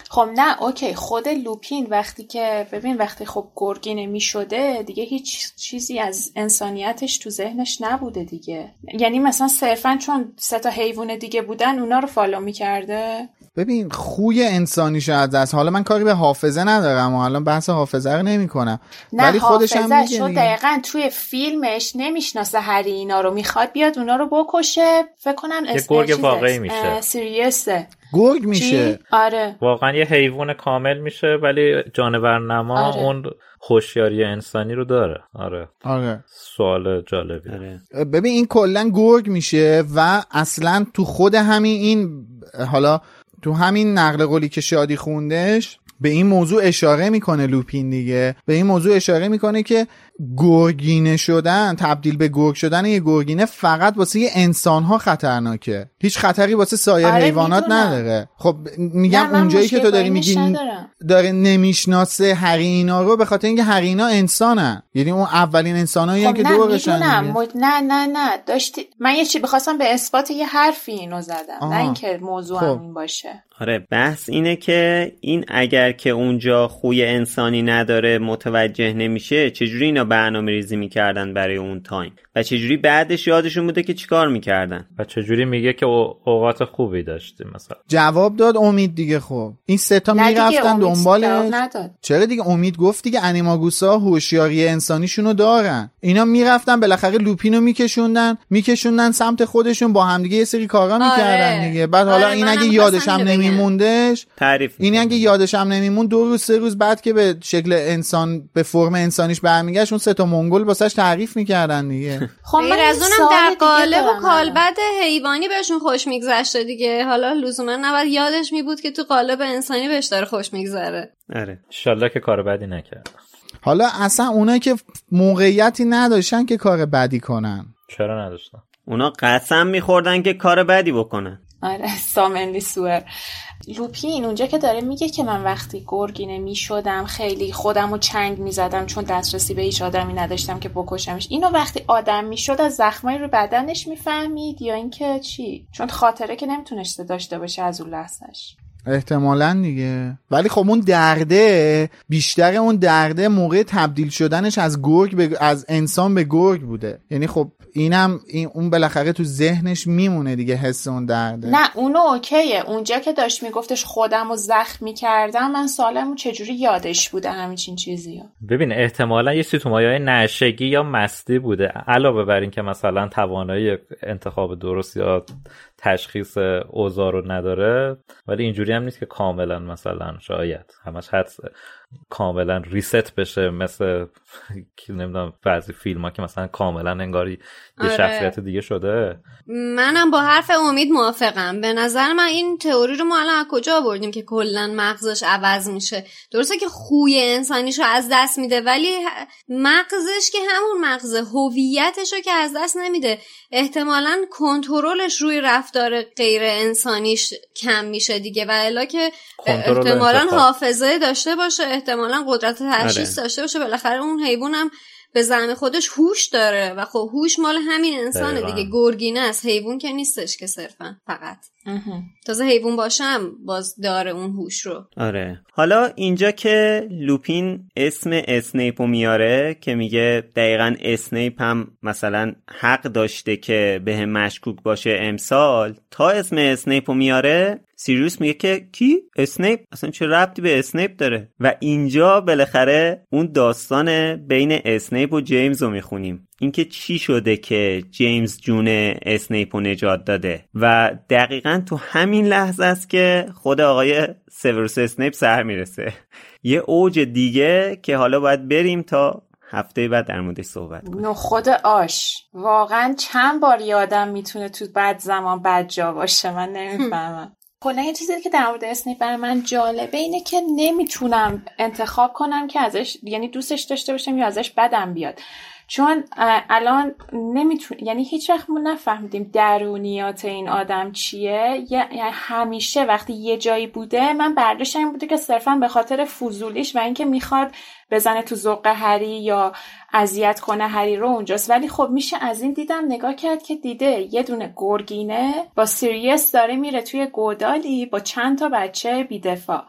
خب نه okay خود لوپین وقتی که ببین وقتی خب گرگینه می شده دیگه هیچ چیزی از انسانیتش تو ذهنش نبوده دیگه. یعنی مثلا صرفا چون سه تا حیوان دیگه بودن اونا رو follow می‌کرده؟ ببین خوی انسانی از دست حالا من کاری به حافظه ندارم و حالا بحث حافظه رو نمی کنم نه ولی خودش هم حافظه میگه. دقیقا توی فیلمش نمی‌شناسه هری اینا رو می‌خواد بیاد اونا رو بکشه فکر کنم گرگ. واقعی میشه. اه، سیریوسه گرگ میشه؟ آره واقعا یه حیوان کامل میشه ولی جانور نما آره. اون هوشیاری انسانی رو داره آره آره سوال جالبی آره. ببین این کلا گرگ میشه و اصلا تو خود همین این حالا تو همین نقل قولی که شادی خوندش به این موضوع اشاره می‌کنه لوپین دیگه. به این موضوع اشاره می‌کنه که گرگینه شدن تبدیل به گرگ شدن یه گرگینه فقط واسه یه انسان ها خطرناکه هیچ خطری واسه سایر آره، حیوانات. نداره خب میگم اونجایی که تو داری میگی. داره نمی‌شناسه هرینا رو به خاطر اینکه هرینا انسانن یعنی اون اولین انسانایی خب که دورشن. مد- نه نه نه داشتی من یه چی بخواستم به اثبات یه حرفی اینو زدم آها. نه اینکه موضوع خب. این باشه آره بحث اینه که این اگر که اونجا خوی انسانی نداره متوجه نمیشه چجوری اینا اینا برنامه ریزی می‌کردن برای اون تایم. و چجوری بعدش یادشون بوده که چیکار می‌کردن؟ و چجوری میگه که اوقات خوبی داشتیم مثلا. جواب داد امید دیگه خب. این سه تا می‌رفتن دنبال چرا دیگه امید گفت دیگه انیماگوسا هوشیاری انسانیشونو دارن. اینا می‌رفتن بالاخره لوپینو میکشوندن میکشوندن سمت خودشون با همدیگه یه سری کارا می‌کردن آره. دیگه. بعد حالا آره این اگه یادش هم نمیموندش تعریف این اگه یادش هم نمیمون دو روز سه روز بعد که به شکل انسان به فرم انسانیش برمیگشت اون سه تا منگل واسش تعریف می‌کردن دیگه. (laughs) خب من از اونم در قالب و کالبد حیوانی بهشون خوش میگذشته دیگه. حالا لزوما نباید یادش میبود که تو قالب انسانی بهش داره خوش میگذره. آره. ان که کار بدی نکرد. حالا اصلا اونایی که موقعیتی نداشتن که کار بدی کنن. چرا نداشتن؟ اونا قسم میخوردن که کار بدی بکنن. آره سامنلی سوئر. لوپین اونجا که داره میگه که من وقتی گرگینه می‌شدم خیلی خودم رو چنگ می‌زدم چون دسترسی به هیچ آدمی نداشتم که بکشمش. اینو وقتی آدم می‌شد از زخمایی رو بدنش می‌فهمید یا اینکه چی؟ چون خاطره که نمی‌تونسته داشته باشه از اون لحظش احتمالا دیگه. ولی خب اون درده بیشتر اون درده موقع تبدیل شدنش از گرگ به از انسان به گرگ بوده. یعنی خب اینم این اون بالاخره تو ذهنش میمونه دیگه حس اون درده. نه اونو اوکیه. اونجا که داشت میگفتش خودم رو زخم می‌کردم من سالمو چجوری یادش بوده همچین چیزی ببین احتمالا یه سیتومایی نشگی یا مستی بوده. علاوه بر این که مثلا توانایی انتخاب درست یا تشخیص اوضاع رو نداره ولی اینجوری هم نیست که کاملا مثلا شاید همش حدس کاملا ریست بشه مثل (laughs) نمی‌دونم بعضی فیلم ها که مثلا کاملا انگاری یه آره. شخصیت دیگه شده. منم با حرف امید موافقم. به نظر من این تئوری رو ما الان از کجا آوردیم که کلا مغزش عوض میشه؟ درسته که خوی انسانیش رو از دست میده ولی مغزش که همون مغز هویتش رو که از دست نمیده. احتمالا کنترلش روی رفتار غیر انسانیش کم میشه دیگه و الا که احتمالا حافظه داشته باشه احتمالا قدرت تشخیص آره. داشته باشه بالاخره اون حیوان هم به زعم خودش هوش داره و خب هوش مال همین انسانه دیگه. گرگینه است. حیوان که نیستش که صرفا فقط. تازه حیوان باشم باز داره اون هوش رو. آره. حالا اینجا که لوپین اسم اسنیپو میاره که میگه دقیقا اسنیپ هم مثلا حق داشته که به هم مشکوک باشه امثال تا اسم اسنیپو میاره سیریوس میگه که کی؟ اسنیپ. اصلا چه ربطی به اسنیپ داره؟ و اینجا بالاخره اون داستان بین اسنیپ و جیمز رو می‌خونیم. اینکه چی شده که جیمز جون اسنیپ رو نجات داده. و دقیقا تو همین لحظه است که خود آقای سیوروس اسنیپ سر می‌رسه. یه اوج دیگه که حالا باید بریم تا هفته بعد در موردش صحبت کنیم. خود آش. واقعا چند بار یادم می‌تونه تو بعد زمان بد جا باشه من نمی‌فهمم. کلا یه چیزی که در مورد اسنیپ برای من جالبه اینه که نمی‌تونم انتخاب کنم که ازش یعنی دوستش داشته باشم یا ازش بدم بیاد. چون الان نمیتون یعنی هیچ وقت ما نفهمیدیم درونیات این آدم چیه. یعنی همیشه وقتی یه جایی بوده من برداشتم این بوده که صرفا به خاطر فضولیش و اینکه می‌خواد بزنه تو ذوق هری یا اذیت کنه هری رو اونجاست. ولی خب میشه از این دیدم نگاه کرد که دیده یه دونه گرگینه با سیریوس داره میره توی گودالی با چند تا بچه بیدفاع.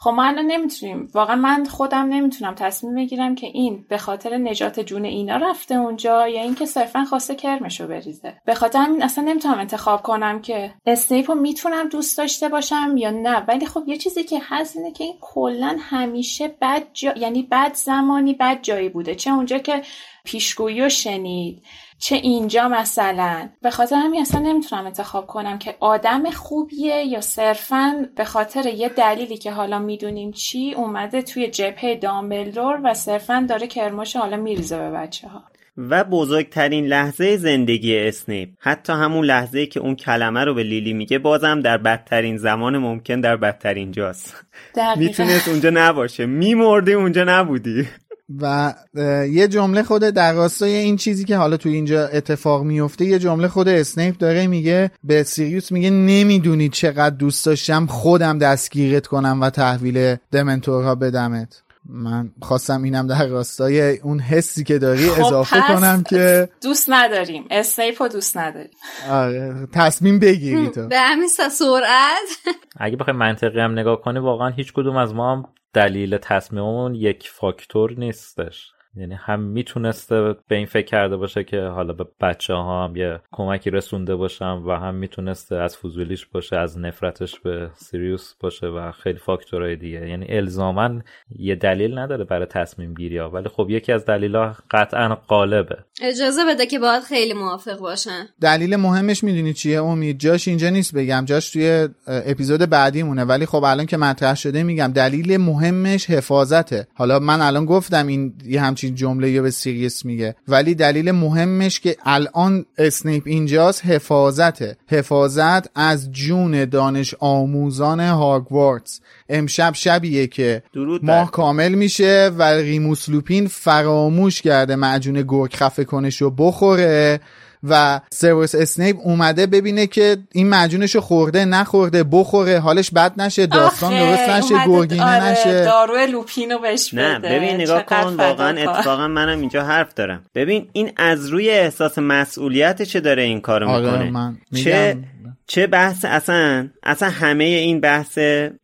خب ما الان نمی‌تونیم. واقعا من خودم نمی‌تونم تصمیم بگیرم که این به خاطر نجات جون اینا رفته اونجا یا اینکه صرفا خواسته کرمشو بریزه. به خاطر همین اصلا نمی‌تونم انتخاب کنم که اسنیپ رو می‌تونم دوست داشته باشم یا نه. ولی خب یه چیزی که هست اینه که این کلا همیشه بد جا... یعنی بد زمانی بد جایی بوده. چه اونجا که پیشگویی شنید چه اینجا مثلا. به خاطر همین اصلا نمی‌تونم انتخاب کنم که آدم خوبیه یا صرفا به خاطر یه دلیلی که حالا می‌دونیم چی اومده توی جبهه دامبلدور و صرفا داره کرماش حالا میریزه به بچه ها و بزرگترین لحظه زندگی اسنیپ. حتی همون لحظه که اون کلمه رو به لیلی میگه بازم در بدترین زمان ممکن در بدترین جاست. می‌تونست اونجا نباشه. میمردی اونجا نبودی. و یه جمله خود در راستای این چیزی که حالا تو اینجا اتفاق میفته یه جمله خود اسنیپ داره میگه به سیریوس میگه نمی‌دونی چقدر دوست داشتم خودم دستگیرت کنم و تحویل دمنتورها بدمت. من خواستم اینم در راستای اون حسی که داری خب اضافه کنم که دوست نداریم. اسنیپ دوست نداریم. آره تصمیم بگیری تو. به همین سرعت. اگه بخوای منطقی هم نگاه کنی واقعا هیچ کدوم از ما هم دلیل تصمیممون یک فاکتور نیستش. یعنی هم می‌تونسته به این فکر کرده باشه که حالا به بچه ها هم یه کمکی رسونده باشم و هم می‌تونسته از فضولیش باشه از نفرتش به سیریوس باشه و خیلی فاکتورهای دیگه. یعنی الزاما یه دلیل نداره برای تصمیم گیری ها ولی خب یکی از دلیلا قطعا غالبه اجازه بده که باید خیلی موافق باشن. دلیل مهمش می‌دونی چیه امید؟ جاش اینجا نیست بگم جاش توی اپیزود بعدی مونه ولی خب الان که مطرح شده میگم دلیل مهمش حفاظته. حالا من الان گفتم این یه همچین جمله به سیریوس میگه. ولی دلیل مهمش که الان اسنیپ اینجاست حفاظته. حفاظت از جون دانش آموزان هاگوارتس امشب شبیه که ماه کامل میشه و ریموس لوپین فراموش کرده معجون گرگ خفه کنشو بخوره. و سرویس اسنیپ اومده ببینه که این معجونش خورده نخورده بخوره حالش بد نشه داستان درست نشه گرگینه آره نشه. دارو لوپینو بهش بده. نه ببین نگاه کن واقعا اتفاقا منم اینجا حرف دارم. ببین این از روی احساس مسئولیتشه داره این کارو آره می‌کنه. من چه چه بحث اصلا؟ اصلا همه این بحث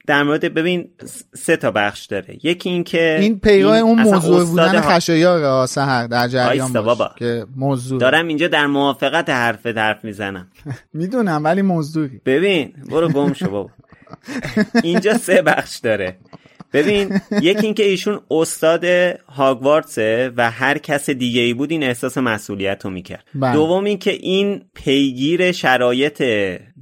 در مورد ببین سه تا بخش داره. یکی این که این پیراه اون موضوع بودن ها- خشایار سهر در جریان باش. که موضوع. دارم اینجا در موافقت حرف حرف می‌زنم. (laughs) می‌دونم ولی موضوعی. ببین برو گم شو بابا. (laughs) اینجا سه بخش داره. ببین یکی اینکه ایشون استاد هاگوارتسه و هر کس دیگه ای بود این احساس مسئولیت رو می‌کرد بله. دوم اینکه این پیگیر شرایط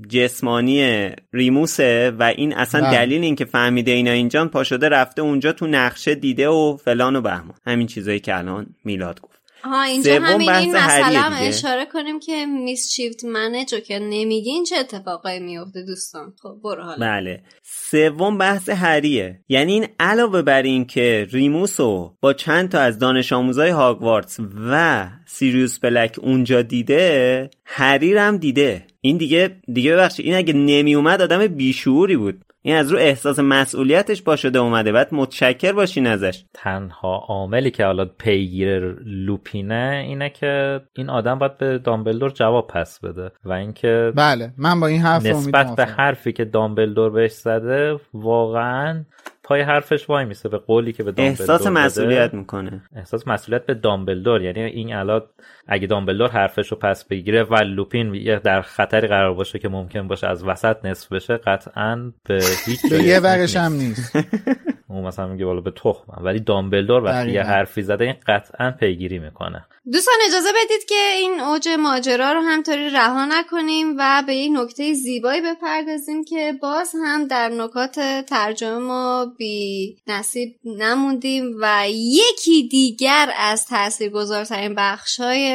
جسمانی ریموسه و این اصلا بله. دلیل این که فهمیده اینا اینجان پا شده رفته اونجا تو نقشه دیده و فلان و بهمان همین چیزایی که الان میلاد گفت ها اینجا همین این دیگه. اشاره کنیم که میس شیفت منج رو که نمیگین چه اتفاقایی میفته دوستان. خب برو حالا. بله. سوم بحث هریه یعنی این علاوه بر این که ریموسو با چند تا از دانش آموزای هاگوارتس و سیریوس بلک اونجا دیده هری هم دیده. این دیگه دیگه ببخشید این اگه نمی اومد آدم بیشعوری بود. این از رو احساس مسئولیتش با شده اومده بعد متشکر باشین ازش تنها عاملی که حالا پیگیر لوپینه اینه که این آدم باید به دامبلدور جواب پس بده و اینکه بله من با این حرف امید نسبت به. حرفی که دامبلدور بهش زده واقعا پای حرفش وای میسه به قولی که به دامبلدور احساس. مسئولیت می‌کنه احساس مسئولیت به دامبلدور یعنی این الان اگه دامبلدور حرفش رو پس بگیره و لوپین یه در خطری قرار باشه که ممکن باشه از وسط نصف بشه قطعا به هیچ یه ورش هم نیست. (laughs) اون مثلا میگه بالا به تخمم ولی دامبلدور وقتی یه. حرفی زده این قطعا پیگیری می‌کنه. دوستان اجازه بدید که این اوج ماجرا رو همطوری رها نکنیم و به یک نکته زیبایی بپردازیم که باز هم در نکات ترجمه ما بی نصیب نموندیم و یکی دیگر از تاثیرگذارترین بخشای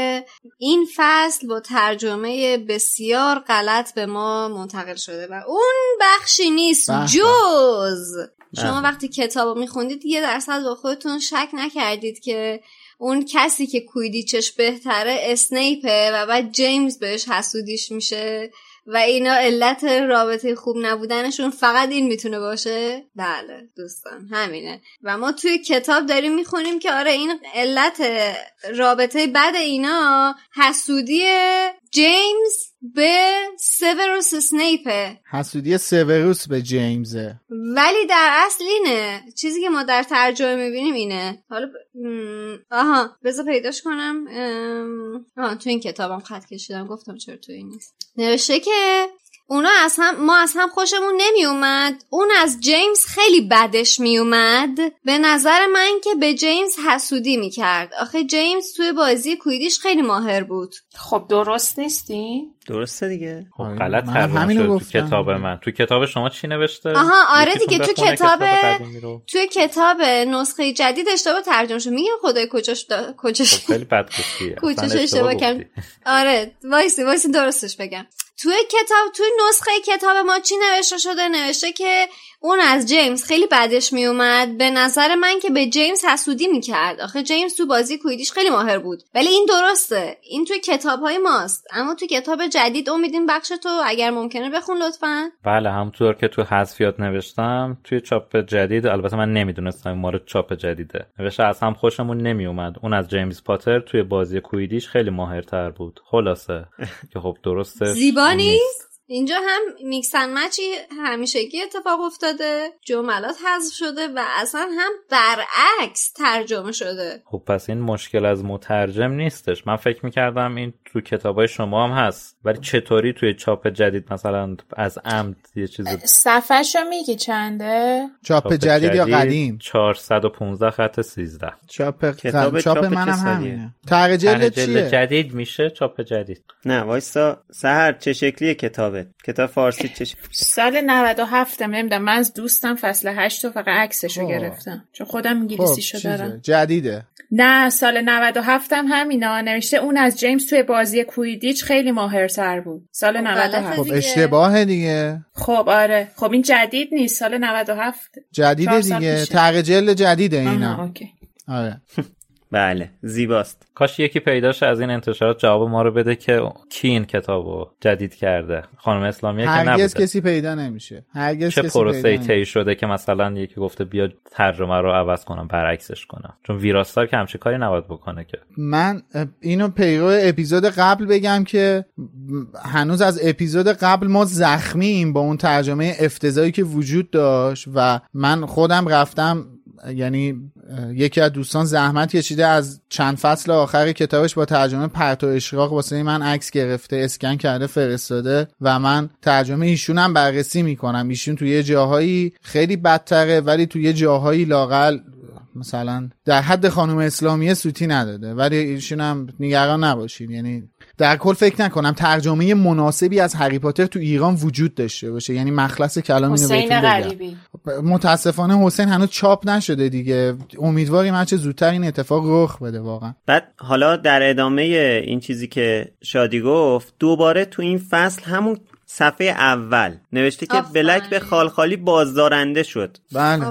این فصل با ترجمه بسیار غلط به ما منتقل شده و اون بخشی نیست به به. جز شما. وقتی کتاب رو میخوندید یه درصد با خودتون شک نکردید که اون کسی که کویدیچش بهتره اسنیپه و بعد جیمز بهش حسودیش میشه و اینا علت رابطه خوب نبودنشون فقط این می‌تونه باشه؟ بله دوستان همینه. و ما توی کتاب داریم می‌خونیم که آره این علت رابطه بد اینا حسودی جیمز به سیوروس اسنیپه حسودی سیوروس به جیمزه ولی در اصل اینه. چیزی که ما در ترجمه می‌بینیم اینه. حالا ب... آها بذار پیداش کنم. ام، آها تو این کتابم خط کشیدم. گفتم چرا تو این نیست. نوشته که اونا از هم ما از هم خوشمون نمی اومد اون از جیمز خیلی بدش می اومد به نظر من که به جیمز حسودی می کرد آخه جیمز توی بازی کویدیش خیلی ماهر بود. خب درست نیستی؟ درسته دیگه. خب آره، غلط ترجمه شده تو گفتم. کتاب من. تو کتاب شما چی نوشته؟ آها، آره دیگه، تو کتاب-. توی کتاب نسخه جدید اشتباه ترجمه شد. میگم خدای کجاش دا... کجاش خب خیلی بد (laughs) اصلا اشتباه. کردم آره وایسی وایسی درستش بگم. توی کتاب توی نسخه کتاب ما چی نوشته شده؟ نوشته که اون از جیمز خیلی بدش میومد. به نظر من که به جیمز حسودی می‌کرد. آخه جیمز تو بازی کویدیش خیلی ماهر بود. ولی این درسته. این توی کتاب های ماست. اما توی کتاب جدید امیدین بخش تو اگر ممکنه بخون لطفا. بله همونطور که تو حذفیات نوشتم توی چاپ جدید البته من نمی‌دونستم این مورد چاپ جدیده. نوشته از هم خوشمون نمیومد اون از جیمز پاتر توی بازی کویدیش خیلی ماهرتر بود. خلاصه. (laughs) که خب درسته. زیبا نیست اینجا هم میکسن مچی همیشگی اتفاق افتاده جملات حذف شده و اصلا هم برعکس ترجمه شده. خب پس این مشکل از مترجم نیستش. من فکر می‌کردم این تو کتابای شما هم هست. ولی چطوری توی چاپ جدید مثلا از عمد یه چیز صفحش رو میگی چنده؟ چاپ جدید یا قدیم؟ 415 خط 13 چاپ کتاب چاپ چاپ منم سالیه؟ همینه. تغییر جلد چیه؟ جدید میشه؟ چاپ جدید. نه وایسا سهر چه شکلیه کتابت کتاب فارسی شکلی سال 97 نمی‌دونم من از دوستم فصل 8 رو فقط عکسش رو خب. گرفتم. چون خودم خب انگلیسیشو چیزه. دارم. جدیده. نه سال 97 هم همینا. نوشته اون از جیمز توی بازی کویدیچ خیلی ماهرتر بود. سال خب، 97 غلطه. خب دیگه. اشتباه دیگه. خب آره. خب این جدید نیست. سال 97 جدیده چهار سال دیگه. تغییر جلد جدیده آها، اینا اوکی. آره. بله زیباست. کاش یکی پیداش از این انتشارات جواب ما رو بده که کی این کتابو جدید کرده. خانم اسلامیه که هرگز نبوده. کسی پیدا نمیشه. هرگز چه کسی پروسه طی شده که مثلا یکی گفته بیا ترجمه رو عوض کنم برعکسش کنم. چون ویراستار که همچین کاری نباید بکنه که. من اینو پیرو اپیزود قبل بگم که هنوز از اپیزود قبل ما زخمیم با اون ترجمه افتضایی که وجود داشت و من خودم رفتم یعنی یکی از دوستان زحمت کشیده از چند فصل آخر کتابش با ترجمه پرت و اشراق واسه من عکس گرفته اسکن کرده فرستاده و من ترجمه ایشون هم بررسی می‌کنم. ایشون توی یه جاهایی خیلی بدتره ولی توی یه جاهایی لاقل مثلا در حد خانم اسلامیه سوتی نداده. ولی ایشون هم نگران نباشید یعنی در کل فکر نکنم ترجمه مناسبی از هری پاتر تو ایران وجود داشته باشه. یعنی مخلص کلام اینو بهتون بگم. متاسفانه حسین هنوز چاپ نشده دیگه. امیدواریم هرچه زودتر این اتفاق رخ بده واقعا. بعد حالا در ادامه این چیزی که شادی گفت دوباره تو این فصل همون صفحه اول. نوشته که. بلک به خالخالی بازدارنده شد. بله.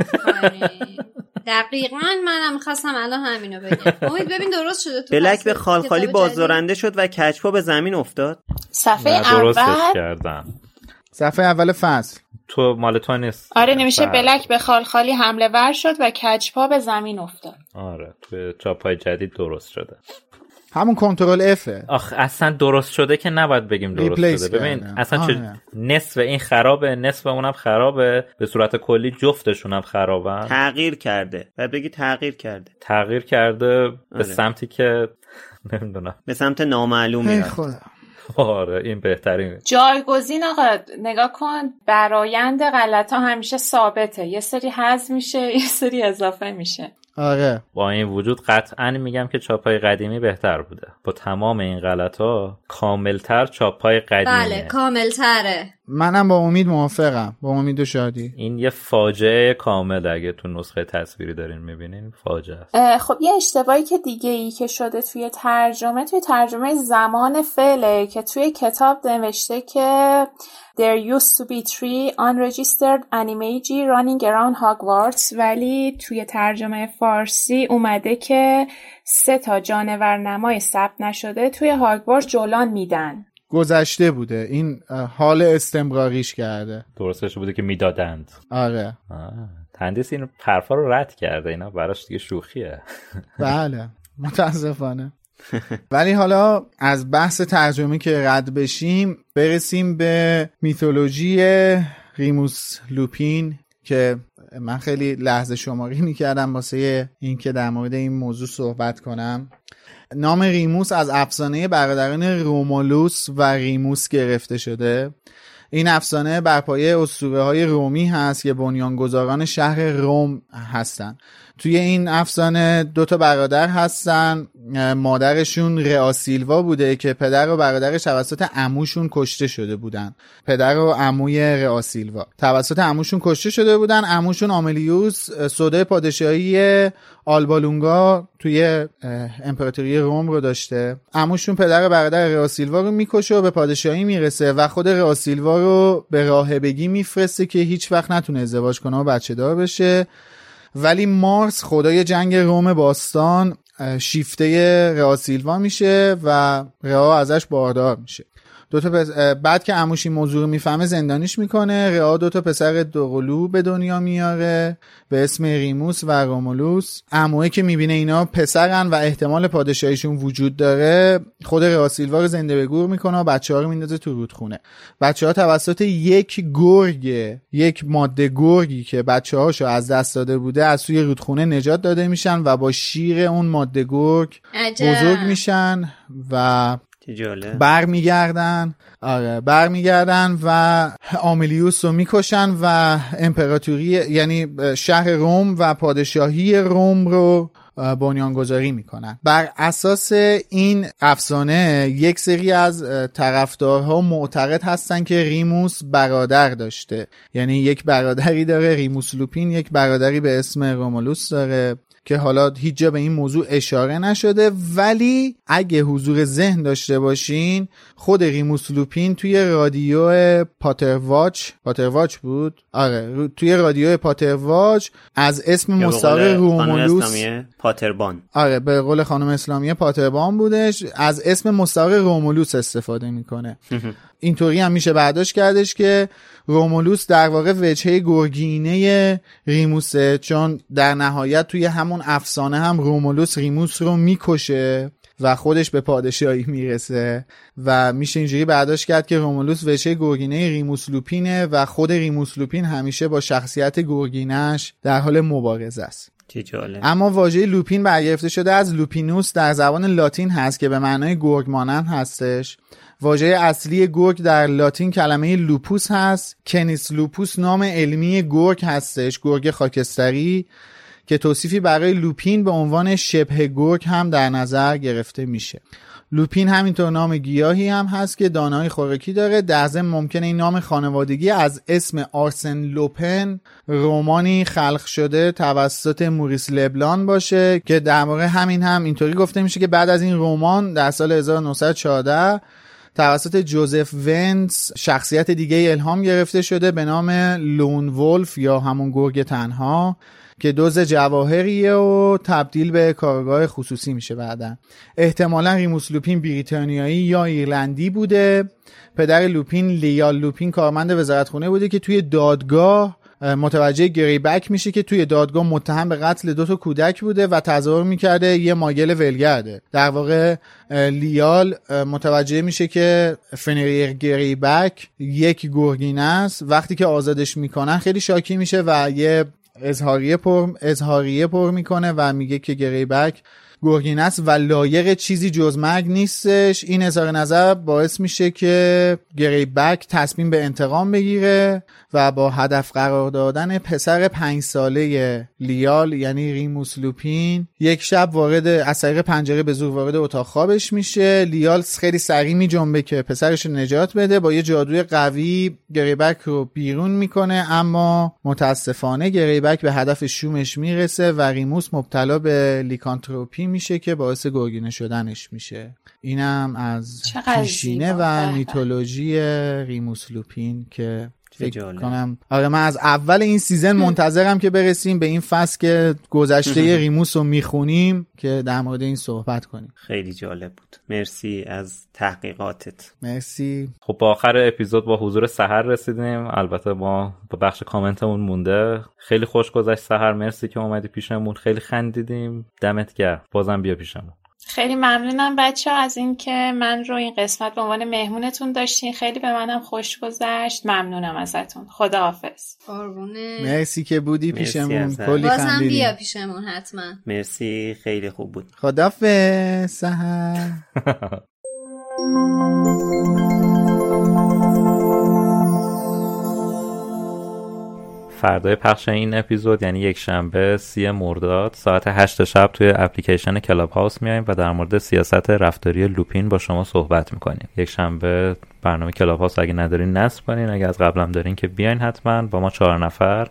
دقیقا منم می‌خواستم الان همینو بگم. امید ببین درست شده تو بلک به خالخالی بازدارنده شد و کچپا به زمین افتاد. صفحه اول؟ کردن صفحه اول فصل. تو مال تو نیست. آره نمیشه بله. بلک به خالخالی حمله ور شد و کچپا به زمین افتاد. آره تو چاپ های جدید درست شده. همون کنترل افه آخ اصلا درست شده که نباید بگیم درست شده. ببین کردن. اصلا چه. نصف این خرابه نصف اونم خرابه. به صورت کلی جفتشونم خرابن تغییر کرده. بعد بگی تغییر کرده. تغییر کرده به آره. سمتی که (laughs) نمی‌دونم. به سمت نامعلومی خدا. آره این بهترین. جایگزین آقا نگاه کن. برایند غلط ها همیشه ثابته. یه سری حذف میشه (laughs) یه سری اضافه میشه. آره. با این وجود قطعا میگم که چاپای قدیمی بهتر بوده. با تمام این غلط ها کاملتر چاپای قدیمیه. بله کامل تره منم با امید موافقم. با امید و شادی. این یه فاجعه کامل اگه تو نسخه تصویری دارین می‌بینین. فاجعه است. خب یه اشتباهی که دیگه ای که شده توی ترجمه توی ترجمه زمان فعله که توی کتاب نوشته که There used to be three unregistered animagi running around Hogwarts. ولی توی ترجمه فارسی اومده که سه تا جانور نمای ثبت نشده توی هاگوارتس جولان میدن. گذشته بوده. این حال استمراریش کرده. درستش بوده که می‌دادند. آره. تندیس این حرفا رو رد کرده. اینا براش دیگه شوخیه. (laughs) بله. متاسفانه. ولی حالا از بحث ترجمه که رد بشیم برسیم به میتولوژی ریموس لوپین که من خیلی لحظه شماری می‌کردم واسه اینکه در مورد این موضوع صحبت کنم. نام ریموس از افسانه برادران رومولوس و ریموس گرفته شده. این افسانه بر پایه اسطوره های رومی هست که بنیانگذاران شهر روم هستن. توی این افسانه دو تا برادر هستن مادرشون رئاسیلوا بوده که پدر و برادرش توسط عموشون کشته شده بودن. پدر و عموی رئاسیلوا توسط عموشون کشته شده بودن. عموشون آملیوس سودای پادشاهی آلبالونگا توی امپراتوری روم رو داشته. عموشون پدر و برادر رئاسیلوا رو می‌کشه و به پادشاهی می‌رسه و خود رئاسیلوا رو به راهبگی میفرسته که هیچ وقت نتونه ازدواج کنه و بچه دار بشه. ولی مارس خدای جنگ روم باستان شیفته رئاسیلوا میشه و رئا ازش باردار میشه. دو تا پس... بعد که عموش این موضوع رو می‌فهمه زندانیش می‌کنه. رئا دو تا پسر دوقلو به دنیا میاره به اسم ریموس و رومولوس. عموه که می‌بینه اینا پسرن و احتمال پادشاهیشون وجود داره خود رئا سیلوا رو زنده به گور می‌کنه و بچه ها رو میندازه تو رودخونه. بچه ها توسط یک گرگ یک ماده گرگی که بچه هاشو از دست داده بوده از سوی رودخونه نجات داده میشن و با شیر اون ماده گرگ بزرگ میشن و برمیگردن. آره برمیگردن و آملیوس رو می‌کشن و امپراتوری یعنی شهر روم و پادشاهی روم رو بنیانگذاری می‌کنن. بر اساس این افسانه یک سری از طرفدارها معتقد هستن که ریموس برادر داشته. یعنی یک برادری داره ریموس لوپین یک برادری به اسم رومولوس داره. که حالا هیچ جا به این موضوع اشاره نشده. ولی اگه حضور ذهن داشته باشین خود ریموس لوپین توی رادیو پاترواچ پاترواچ بود؟ آره توی رادیو پاترواچ از اسم مستعار رومولوس پاتربان آره به قول خانم اسلامیه پاتربان بودش. از اسم مستعار رومولوس استفاده می‌کنه. (laughs) اینطوری هم میشه برداشت کردش که رومولوس در واقع وجهه گرگینه ریموسه چون در نهایت توی همون افسانه هم رومولوس ریموس رو می‌کشه و خودش به پادشاهی می‌رسه و میشه اینجوری برداشت کرد که رومولوس وجهه گرگینه ریموس لوپینه و خود ریموس لوپین همیشه با شخصیت گرگینش در حال مبارزه است. اما واژه لوپین برگرفته شده از lupinus در زبان لاتین هست که به معنای گرگ مانند هستش. واژه اصلی گرگ در لاتین کلمه lupus هست. Canis lupus نام علمی گرگ هستش گرگ خاکستری که توصیفی برای لوپین به عنوان شبه گرگ هم در نظر گرفته میشه. لوپین همینطور نام گیاهی هم هست که دانای خوراکی داره. در ضمن ممکنه این نام خانوادگی از اسم آرسن لوپن رومانی خلق شده توسط موریس لبلان باشه که در واقع همین هم اینطوری گفته میشه که بعد از این رمان در سال 1914 توسط جوزف ونس شخصیت دیگه الهام گرفته شده به نام Lone Wolf یا همون گرگ تنها که دزد جواهریه و تبدیل به کارگاه خصوصی میشه بعدا. احتمالا ریموس لوپین بریتانیایی یا ایرلندی بوده. پدر لوپین لیال لوپین کارمند وزارتخونه بوده که توی دادگاه متوجه گری بک میشه که توی دادگاه متهم به قتل دو تا کودک بوده و تظاهر می‌کرده یه ماگل ولگرده. در واقع لیال متوجه میشه که فنریر گری بک یک گرگینه است. وقتی که آزادش می‌کنن خیلی شاکی میشه و یه اظهاریه پر اظهاریه پر می‌کنه و میگه که گری بک گرگینه است و لایق چیزی جز مرگ نیستش. این اظهار نظر باعث میشه که گری بک تصمیم به انتقام بگیره و با هدف قرار دادن پسر پنج ساله لایل یعنی ریموس لوپین یک شب وارد از طریق پنجره به زور وارد اتاق خوابش میشه. لایل خیلی سریع میجنبه که پسرش نجات بده. با یه جادوی قوی گریبک رو بیرون می‌کنه اما متاسفانه گریبک به هدف شومش می‌رسه و ریموس مبتلا به لیکانتروپی میشه که باعث گرگینه شدنش میشه. اینم از پیشینه و میتولوژی ریموس لوپین که فکر کنم. آره من از اول این season منتظرم که برسیم به این فصل که گذشته ریموس رو می‌خونیم که در مورد این صحبت کنیم. خیلی جالب بود. مرسی از تحقیقاتت. مرسی. خب با آخر اپیزود با حضور سحر رسیدیم. البته ما با بخش کامنتمون مونده. خیلی خوش گذشت سحر. مرسی که اومدی پیشمون. خیلی خندیدیم. دمت گرم. بازم بیا پیشمون. خیلی ممنونم بچه ها از اینکه من رو این قسمت به عنوان مهمونتون داشتین. خیلی به منم خوش گذشت. ممنونم ازتون. خداحافظ. مرسی که بودی پیشمون. کلی بازم بیا پیشمون حتما. مرسی. خیلی خوب بود. خداحافظ. سهر. (laughs) فردای پخش این اپیزود یعنی یک شنبه سی مرداد. ساعت هشت شب توی اپلیکیشن کلاب هاوس میایم و در مورد سیاست رفتاری لوپین با شما صحبت می‌کنیم. یک شنبه برنامه کلاب هاوس اگه ندارین نصب کنین. اگه از قبلم دارین که بیاین حتما با ما چهار نفر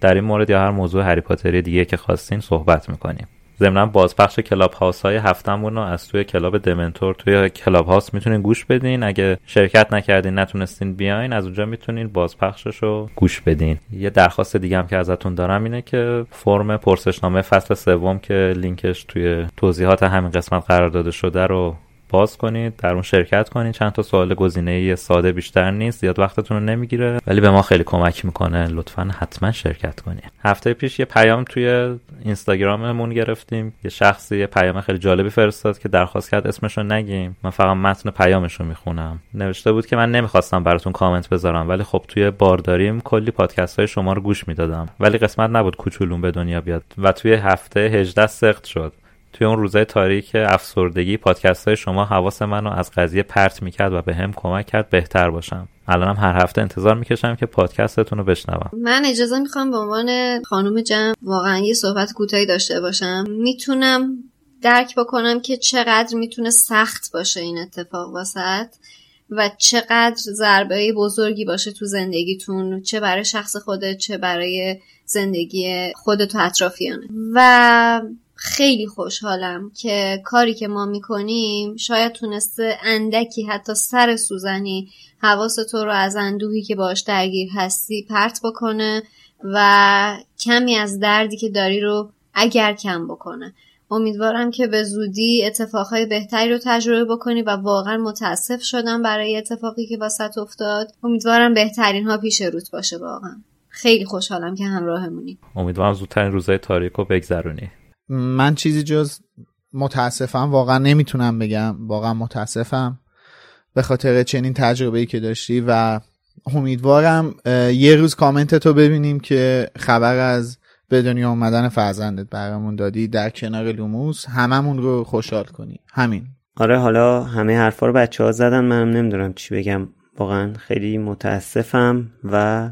در این مورد یا هر موضوع هری پاتری دیگه که خواستین صحبت می‌کنیم. ضمنا بازپخش کلاب هاوس های هفتمون رو از توی کلاب دمنتور توی کلاب هاوس می‌تونین گوش بدین. اگه شرکت نکردین نتونستین بیاین از اونجا می‌تونین بازپخشش رو گوش بدین. یه درخواست دیگه هم که ازتون دارم اینه که فرم پرسشنامه فصل سوم که لینکش توی توضیحات همین قسمت قرار داده شده رو باز کنید در اون شرکت کنید. چند تا سوال گزینه ساده بیشتر نیست زیاد وقتتون رو نمی‌گیره. ولی به ما خیلی کمک می‌کنه. لطفا حتما شرکت کنید. هفته پیش یه پیام توی اینستاگراممون گرفتیم. یه شخصی یه پیام خیلی جالبی فرستاد که درخواست کرد اسمش رو نگیم. من فقط متن پیامش رو می‌خونم. نوشته بود که من نمی‌خواستم براتون کامنت بذارم ولی خب توی بارداریم کلی پادکست های شما رو گوش می‌دادم. ولی قسمت نبود کوچولون به دنیا بیاد و توی هفته 18 سخت شد. توی اون روزای تاریک افسردگی پادکست های شما حواس منو از قضیه پرت می‌کرد و به هم کمک کرد بهتر باشم. الانم هر هفته انتظار می‌کشم که پادکستتون رو بشنوم. من اجازه می‌خوام به عنوان خانم جمع واقعا یه صحبت کوتاهی داشته باشم. می‌تونم درک بکنم که چقدر می‌تونه سخت باشه این اتفاق واسط و چقدر ضربه بزرگی باشه تو زندگیتون چه برای شخص خودت چه برای زندگی خودت و اطرافیانه و خیلی خوشحالم که کاری که ما می‌کنیم شاید تونسته اندکی حتی سر سوزنی حواس تو رو از اندوهی که باش درگیر هستی پرت بکنه و کمی از دردی که داری رو اگر کم بکنه. امیدوارم که به زودی اتفاقهای بهتری رو تجربه بکنی و واقعا متاسف شدم برای اتفاقی که واسط افتاد. امیدوارم بهترین ها پیش روت باشه واقعا. خیلی خوشحالم که همراهمونی. امیدوارم زودترین روزهای تاریک رو بگذرونی. من چیزی جز متاسفم واقعا نمی‌تونم بگم. واقعا متاسفم به خاطر چنین تجربه ای که داشتی و امیدوارم یه روز کامنت تو ببینیم که خبر از به دنیا آمدن فرزندت برامون دادی در کنار لوموس. هممون رو خوشحال کنی. همین. آره حالا همه حرفا رو بچه ها زدن. منم نمی‌دونم چی بگم. واقعا خیلی متاسفم و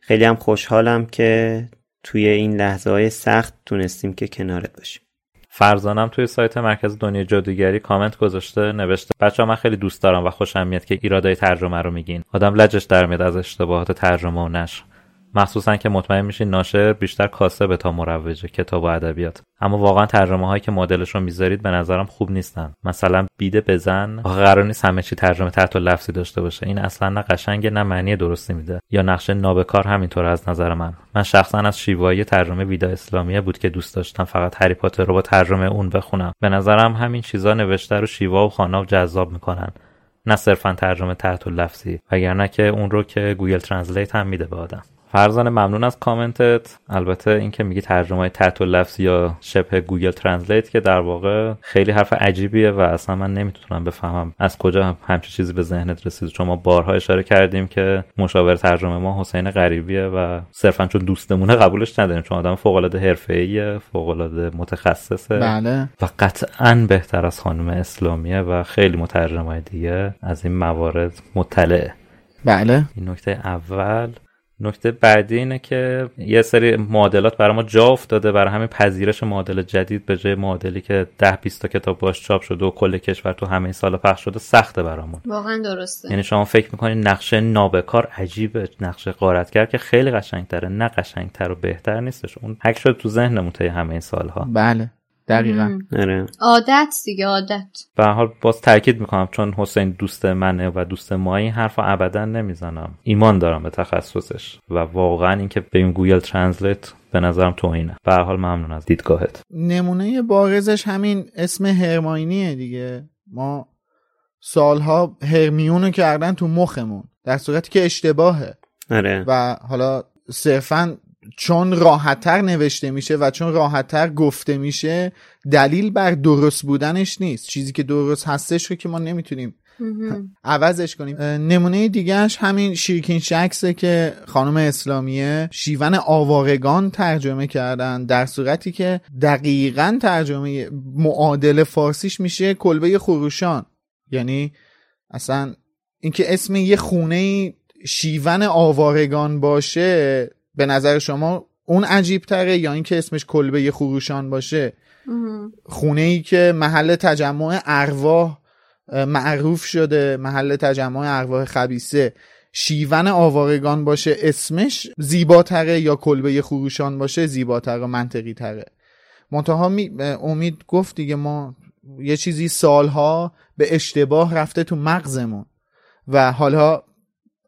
خیلی هم خوشحالم که توی این لحظه های سخت تونستیم که کنارت باشیم. فرزانم توی سایت مرکز دنیا جادوگری کامنت گذاشته نوشته بچه ها من خیلی دوست دارم و خوشم میاد که ایرادای ترجمه رو میگین. آدم لجش در میاد از اشتباهات ترجمه و نشر. مخصوصا که مطمئن میشین ناشر بیشتر کاسبه تا مروجه کتاب و ادبیات. اما واقعا ترجمه هایی که مدلش رو می‌ذارید به نظرم خوب نیستن. مثلا بیده بزن قرار نیست همه چی ترجمه تحت لفظی داشته باشه. این اصلا نه قشنگه نه معنی درستی میده. یا نقشه نابکار همینطور از نظر من. من شخصا از شیوایی ترجمه ویدا اسلامیه بود که دوست داشتم فقط هری پاتر رو با ترجمه اون بخونم. به نظرم همین چیزا نوشته رو شیوا و خوانا و جذاب می‌کنن. نه صرفا ترجمه تحت لفظی وگرنه که اون رو که Google Translate هم میده به آدم. فرزان ممنون از کامنتت. البته اینکه میگی ترجمه تحت لفظ یا شبه Google Translate که در واقع خیلی حرف عجیبیه و اصلا من نمی‌تونم بفهمم از کجا همچین چیزی به ذهنت رسید چون ما بارها اشاره کردیم که مشاور ترجمه ما حسین غریبیه و صرفا چون دوستمونه قبولش نداریم. چون آدم فوق العاده حرفه‌ایه فوق العاده متخصصه بله. و قطعا بهتر از خانم اسلامیه و خیلی مترجمای دیگه از این موارد مطلعه بله. این نکته اول. نکته بعدی اینه که یه سری معادلات برای ما جا افتاده برای همین پذیرش معادل جدید به جای معادلی که ده 20 تا کتاب باش چاپ شده و کل کشور تو همه سال پخش شده سخته برامون. واقعا درسته. یعنی شما فکر می‌کنید نقشه نابکار عجیبه نقشه قارتگر که خیلی قشنگتره نه قشنگتر و بهتر نیستش. اون حک شده تو ذهنمون طی همه این سالها. بله. دقیقا. آره. عادت دیگه عادت. به هر حال باز تاکید می‌کنم چون حسین دوست منه و دوست ما این حرف ابدا نمی‌زنم. ایمان دارم به تخصصش و واقعا اینکه به این Google Translate به نظرم توهینه. به هر حال ممنون از دیدگاهت. نمونه بارزش همین اسم هرماینیه دیگه. ما سالها هرمیونو کردن تو مخمون در صورتی که اشتباهه. آره. و حالا صرفا چون راحتتر نوشته میشه و چون راحتتر گفته میشه دلیل بر درست بودنش نیست. چیزی که درست هستش رو که ما نمی‌تونیم (laughs) عوضش کنیم. نمونه دیگهش همین شیرکین شکسه که خانم اسلامیه شیون آوارگان ترجمه کردن در صورتی که دقیقا ترجمه معادل فارسیش میشه کلبه خروشان. یعنی اصلا اینکه اسم یه خونه شیون آوارگان باشه به نظر شما اون عجیب تره یا اینکه اسمش کلبه خروشان باشه؟ خونه ای که محل تجمع ارواح معروف شده محل تجمع ارواح خبیسه شیون آوارگان باشه اسمش زیباتره یا کلبه خروشان باشه زیباتره و منطقی تره منتها امید گفت دیگه ما یه چیزی سالها به اشتباه رفته تو مغزمون و حالا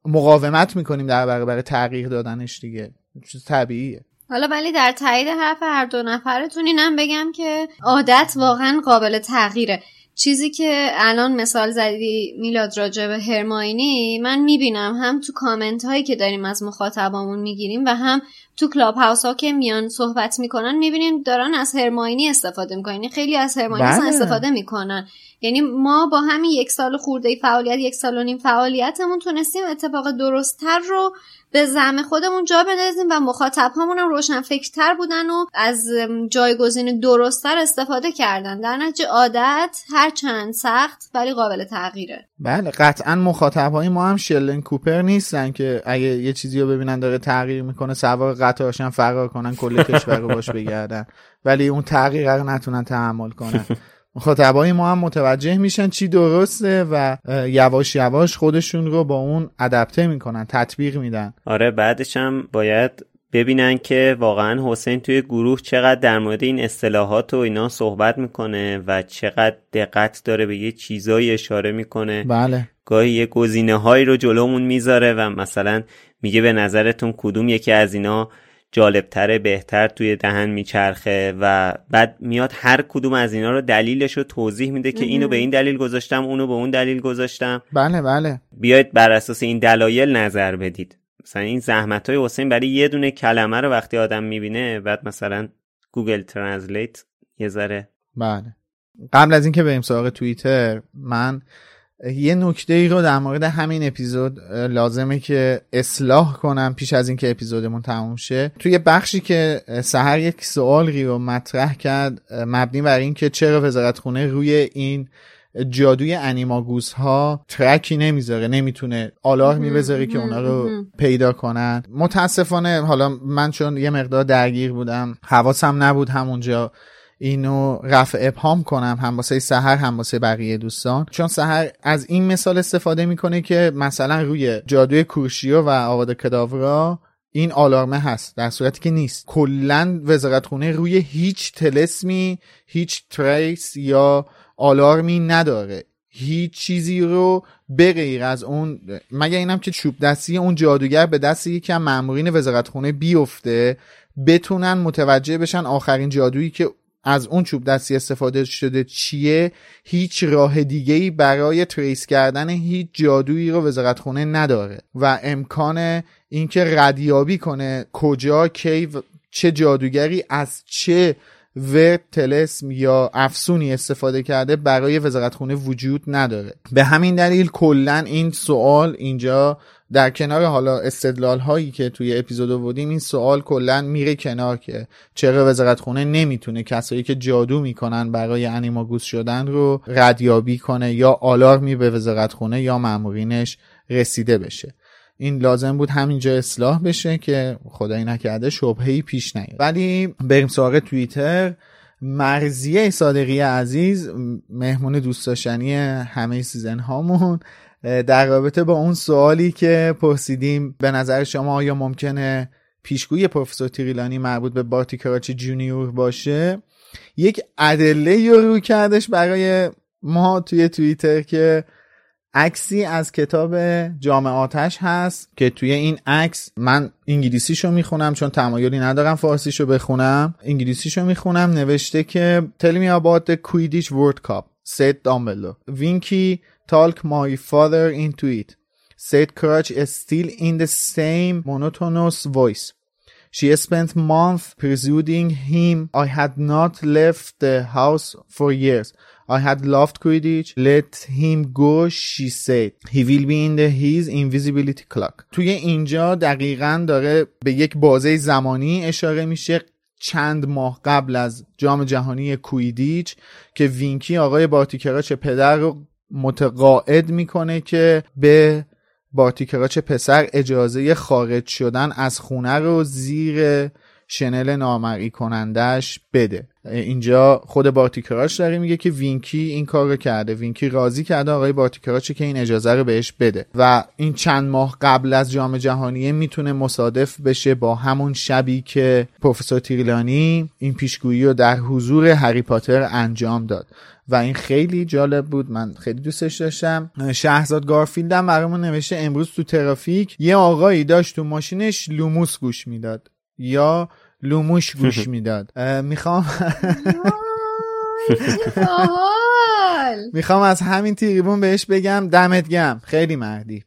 مقاومت می‌کنیم در برابر تغییر دادنش دیگه. چیز طبیعیه. حالا ولی در تایید حرف هر دو نفرتون اینم بگم که عادت واقعا قابل تغییره. چیزی که الان مثال زدی میلاد راجع به هرماینی من می‌بینم هم تو کامنت هایی که داریم از مخاطبامون می‌گیریم و هم تو کلاب هاوس ها که میان صحبت می‌کنن می‌بینیم دارن از هرماینی استفاده می‌کنن. یعنی خیلی از هرماینی بله. استفاده می‌کنن. یعنی ما با همین یک سال خورده فعالیت یک سال و نیم فعالیتمون تونستیم اتفاق درستتر رو به زعم خودمون جا بندازیم و مخاطب همون هم روشن فکرتر بودن و از جایگزین درستتر استفاده کردن. در نتیجه عادت هر چند سخت ولی قابل تغییره. بله قطعا مخاطب های ما هم شلن کوپر نیستن که اگه یه چیزی رو ببینن داره تغییر می‌کنه سوار قطارشن فرار کنن کل کشور رو باش بگردن. ولی اون تغییر رو نتونن تحمل کنن. (laughs) مخاطبای ما هم متوجه میشن چی درسته و یواش یواش خودشون رو با اون ادپته می‌کنن تطبیق میدن. آره بعدش هم باید ببینن که واقعا حسین توی گروه چقدر در مورد این اصطلاحات و اینا صحبت می‌کنه و چقدر دقت داره به یه چیزایی اشاره می‌کنه. بله. گاهی یه گزینه هایی رو جلومون می‌ذاره و مثلا میگه به نظرتون کدوم یکی از اینا جالبتره بهتر توی دهن میچرخه و بعد میاد هر کدوم از اینا رو دلیلش رو توضیح میده که اینو به این دلیل گذاشتم اونو به اون دلیل گذاشتم. بله بله. بیاید بر اساس این دلایل نظر بدید. مثلا این زحمت های حسین برای یه دونه کلمه رو وقتی آدم می‌بینه بعد مثلا Google Translate یه ذره بله. قبل از اینکه بریم سراغ توییتر من یه نکته ای رو در مورد همین اپیزود لازمه که اصلاح کنم پیش از اینکه اپیزودمون تموم شه. توی بخشی که سحر یک سوالی رو مطرح کرد مبنی بر اینکه چرا وزارت خونه روی این جادوی انیماگوس ها ترکی نمی‌ذاره نمی‌تونه آلارمی بذاره که اونا رو پیدا کنن. متاسفانه حالا من چون یه مقدار درگیر بودم حواسم نبود همونجا. اینو رفع ابهام کنم هم واسه سهر هم واسه بقیه دوستان. چون سهر از این مثال استفاده می‌کنه که مثلا روی جادوی کورشیو و آواد کداورا این آلارمه هست در صورتی که نیست. کلا وزارت خونه روی هیچ تلسمی هیچ تریس یا آلارمی نداره. هیچ چیزی رو به غیر از اون مگه اینم که چوب دستی اون جادوگر به دست یکی از مامورین وزارت خونه بیفته بتونن متوجه بشن آخرین جادویی که از اون چوب دستی استفاده شده چیه؟ هیچ راه دیگه ای برای تریس کردن هیچ جادویی رو وزارت خونه نداره و امکان اینکه ردیابی کنه کجا کی چه جادوگری از چه ورد تلسم یا افسونی استفاده کرده برای وزارت خونه وجود نداره. به همین دلیل کلا این سوال اینجا در کنار حالا استدلال هایی که توی اپیزود بودیم این سوال کلا میره کنار که چرا وزارت خونه نمی‌تونه کسایی که جادو می‌کنن برای انیماگوس شدن رو ردیابی کنه یا آلارمی به وزارت خونه یا مامورینش رسیده بشه. این لازم بود همینجا اصلاح بشه که خدایی نکرده شبهه‌ای پیش نیاد. ولی بریم سراغ توییتر. مرضیه صادقی عزیز مهمون دوست داشتنی همه season هامون در رابطه با اون سوالی که پرسیدیم به نظر شما آیا ممکنه پیشگویی پروفسور تریلانی مربوط به بارتی کراچ جونیور باشه؟ یک ادله رو رو کردش برای ما توی توییتر که عکسی از کتاب جام آتش هست که توی این عکس من انگلیسیشو می‌خونم چون تمایلی ندارم فارسیشو بخونم. انگلیسیشو می‌خونم نوشته که about the Quidditch World Cup. Said Dumbledore. Winky talk my father into it said Crouch is still in the same monotonous voice She spent months persuading him I had not left the house for years He had loved Quidditch. Let him go, she said. He will be in the his invisibility cloak. توی اینجا دقیقا داره به یک بازه زمانی اشاره میشه چند ماه قبل از جام جهانی کویدیچ که وینکی آقای بارتیکراچ پدر رو متقاعد می‌کنه که به بارتیکراچ پسر اجازه خارج شدن از خونه رو زیر شنل نامرئی کننده‌ش بده. اینجا خود بارتیکراچ داره میگه که وینکی این کار رو کرده. وینکی راضی کرده آقای بارتیکراچ که این اجازه رو بهش بده. و این چند ماه قبل از جام جهانی می‌تونه مصادف بشه با همون شبی که پروفسور تریلانی این پیشگویی رو در حضور هری پاتر انجام داد. و این خیلی جالب بود. من خیلی دوستش داشتم. شهرزاد گارفیلدم برامون نوشته امروز تو ترافیک یه آقایی داشت تو ماشینش لوموس گوش می‌داد. یا لوموش گوش (laughs) می‌داد. می‌خوام می‌خوام از همین تریبون بهش بگم دمت گرم خیلی مردی.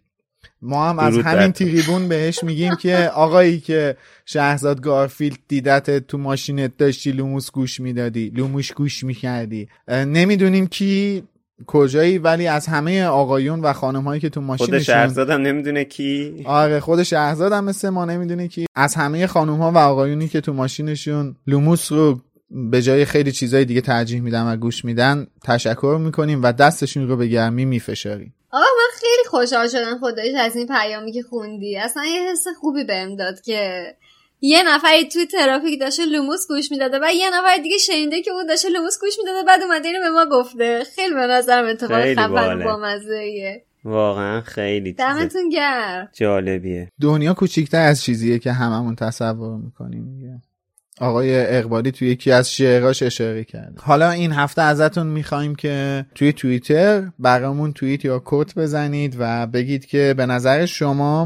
ما هم از همین تریبون بهش میگیم که آقایی که شهرزاد گارفیلد دیدت تو ماشینت داشتی لوموس گوش می‌دادی لوموش گوش می‌کردی. نمی‌دونیم کی کجایی ولی از همه آقایون و خانم هایی که تو ماشینشون خود شهرزاد هم نمی‌دونه کی. آره خود شهرزاد هم مثل ما نمی‌دونه کی. از همه خانم ها و آقایونی که تو ماشینشون لوموس رو به جای خیلی چیزای دیگه ترجیح میدن و گوش میدن تشکر می‌کنیم و دستشون رو به گرمی میفشاریم. آقا من خیلی خوشحال شدم خداییش از این پیامی که خوندی. اصلا یه حس خوبی بهم داد که یه نفری توی ترافیک داشته لوموس گوش می‌داده و یه نفر دیگه شنیده که اون داشته لوموس گوش می‌داده بعد اومده اینو به ما گفته. خیلی به نظرم اتفاق خفن با مزه واقعا خیلی دمتون گرم. جالبیه. دنیا کوچیکتر از چیزیه که هممون تصور می‌کنیم آقای اقبالی توی یکی از شعراش اشاره کرده. حالا این هفته ازتون می‌خوایم که توی توییتر برامون توییت یا quote بزنید و بگید که به نظر شما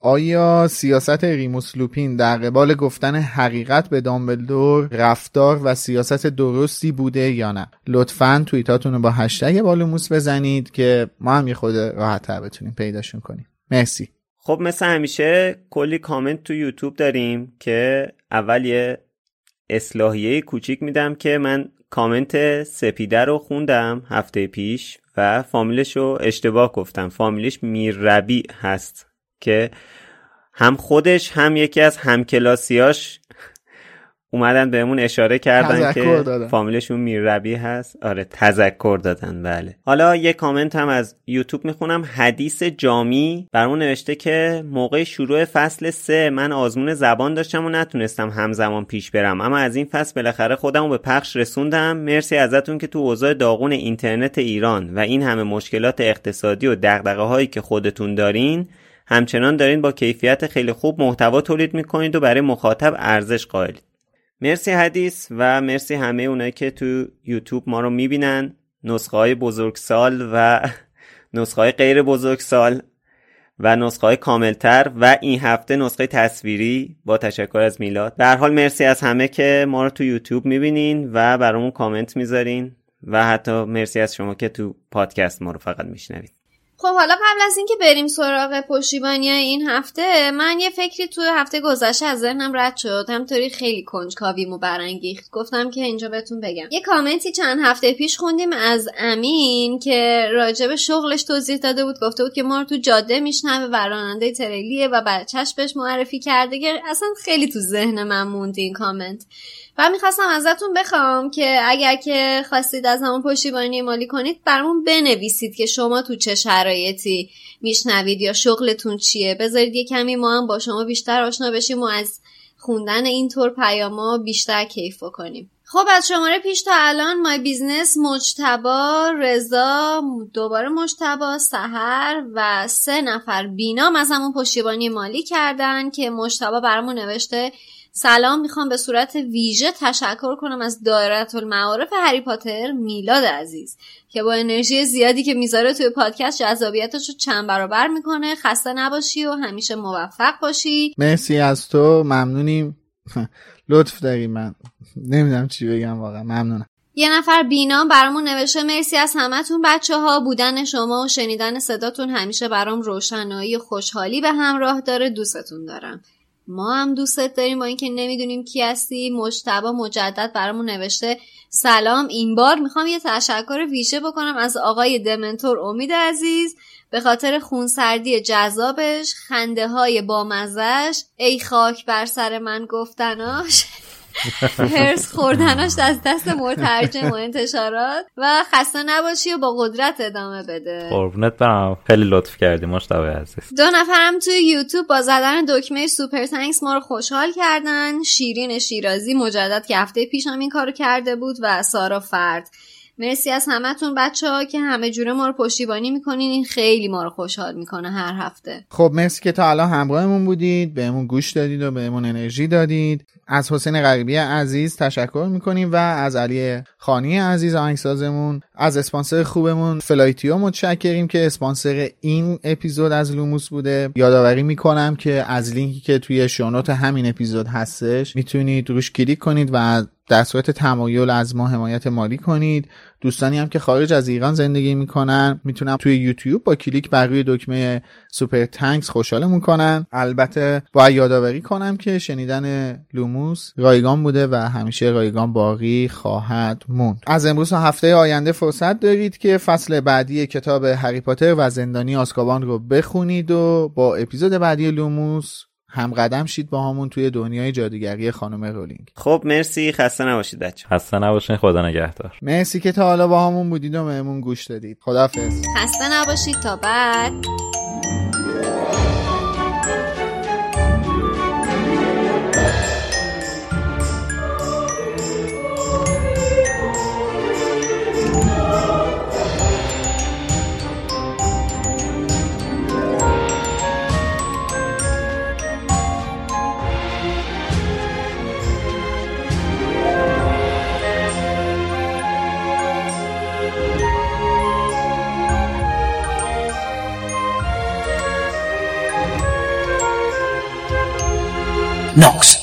آیا سیاست ریموس لوپین در قبال گفتن حقیقت به دامبلدور رفتار و سیاست درستی بوده یا نه؟ لطفا توییتاتون رو با هشتگ بالوموس بزنید که ما هم یه خود راحت تر بتونیم پیداشون کنیم. مرسی. خب مثل همیشه کلی کامنت تو یوتیوب داریم که اول یه اصلاحیه کوچیک میدم که من کامنت سپیده رو خوندم هفته پیش و فامیلش رو اشتباه گفتم. فامیلش میرربی هست. که هم خودش هم یکی از همکلاسیاش اومدن بهمون اشاره کردن که دادن. فامیلشون میرربی هست. آره تذکر دادن. بله. حالا یه کامنت هم از یوتیوب می‌خونم. حدیث جامی برامون نوشته که موقع شروع فصل سه من آزمون زبان داشتم و نتونستم همزمان پیش برم. اما از این فصل بالاخره خودم رو به پخش رسوندم. مرسی ازتون که تو اوضاع داغون اینترنت ایران و این همه مشکلات اقتصادی و دغدغه هایی که خودتون دارین همچنان دارین با کیفیت خیلی خوب محتوا تولید می‌کنید و برای مخاطب ارزش قائلید. مرسی حدیث و مرسی همه اونایی که تو یوتیوب ما رو می‌بینن. نسخه های بزرگسال و (laughs) نسخه های غیر بزرگسال و نسخه های کاملتر و این هفته نسخه تصویری با تشکر از میلاد. در حال مرسی از همه که ما رو تو یوتیوب می‌بینین و برامون کامنت می‌ذارین و حتی مرسی از شما که تو پادکست ما رو فقط میشنوید. خب حالا قبل از اینکه بریم سراغ پشتیبانی این هفته من یه فکری توی هفته گذشته از ذهنم رد شد. همطوری خیلی کنجکاویمو برانگیخت. گفتم که اینجا بهتون بگم. یه کامنتی چند هفته پیش خوندیم از امین که راجع به شغلش توضیح داده بود. گفته بود که ما رو تو جاده میشنوه و راننده تریلیه و بچهش بهش معرفی کرده. که اصلا خیلی تو ذهن من موند این کامنت. و می‌خواستم ازتون بخوام که اگر که خواستید از همون پشتیبانی مالی کنید برامون بنویسید که شما تو چه شرایطی میشنوید یا شغلتون چیه. بذارید یه کمی ما هم با شما بیشتر آشنا بشیم و از خوندن اینطور پیاما بیشتر کیف کنیم خب از شماره پیش تا الان My Business مجتبا رضا دوباره مجتبا سهر و سه نفر بینام از همون پشتیبانی مالی کردن که مجتبا برامون نوشته سلام می‌خوام به صورت ویژه تشکر کنم از دایره المعارف هری پاتر میلاد عزیز که با انرژی زیادی که می‌ذاره توی پادکست جذابیتش رو چند برابر می‌کنه. خسته نباشی و همیشه موفق باشی. مرسی از تو ممنونیم. (laughs) لطف داری من نمی‌دونم چی بگم واقعا ممنونم. یه نفر بینام برامون نوشته مرسی از همتون بچه ها بودن شما و شنیدن صداتون همیشه برام روشنایی و خوشحالی به همراه داره. دوستتون دارم. ما هم دوستت داریم با اینکه نمی‌دونیم کی هستی. مجتبا مجدد برامون نوشته. سلام این بار می‌خوام یه تشکر ویژه بکنم از آقای دمنتور امید عزیز. به خاطر خونسردی جذابش خنده های بامزش ای خاک بر سر من گفتناش. هرس خوردناش از دست مترجم و انتشارات و خسته نباشی و با قدرت ادامه بده. قربونت برم. خیلی لطف کردی مشتبه عزیز. دو نفرم توی یوتیوب با زدن دکمه سوپر تنکس ما رو خوشحال کردن. شیرین شیرازی مجدد که هفته پیش هم این کارو کرده بود و سارا فرد. مرسی از همتون بچه ها که همه جوره ما رو پشتیبانی می‌کنین. این خیلی ما رو خوشحال می‌کنه هر هفته. خب مرسی که تا الان همراهمون بودید. بهمون گوش دادید و بهمون انرژی دادید. از حسین غریبی عزیز تشکر می‌کنیم و از علی خانی عزیز آهنگسازمون از اسپانسر خوبمون فلایتیو متشکریم که اسپانسر این اپیزود از لوموس بوده. یادآوری می‌کنم که از لینکی که توی show note همین اپیزود هستش می‌تونید روش کلیک کنید و در صورت تمایل از ما حمایت مالی کنید. دوستانی هم که خارج از ایران زندگی می‌کنن می‌تونن توی یوتیوب با کلیک بر روی دکمه Super Thanks خوشحالمون کنن. البته باید یادآوری کنم که شنیدن لوموس رایگان بوده و همیشه رایگان باقی خواهد موند. از امروز هفته آینده فرصت دارید که فصل بعدی کتاب هری پاتر و زندانی آزکابان رو بخونید و با اپیزود بعدی لوموس هم قدم شید باهامون توی دنیای جادوگری خانم رولینگ. خب مرسی. خسته نباشید بچه خسته نباشین. خدا نگهدار. مرسی که تا حالا با همون بودید و بهمون گوش دادید. خدافظ خسته نباشید. تا بعد. Knox.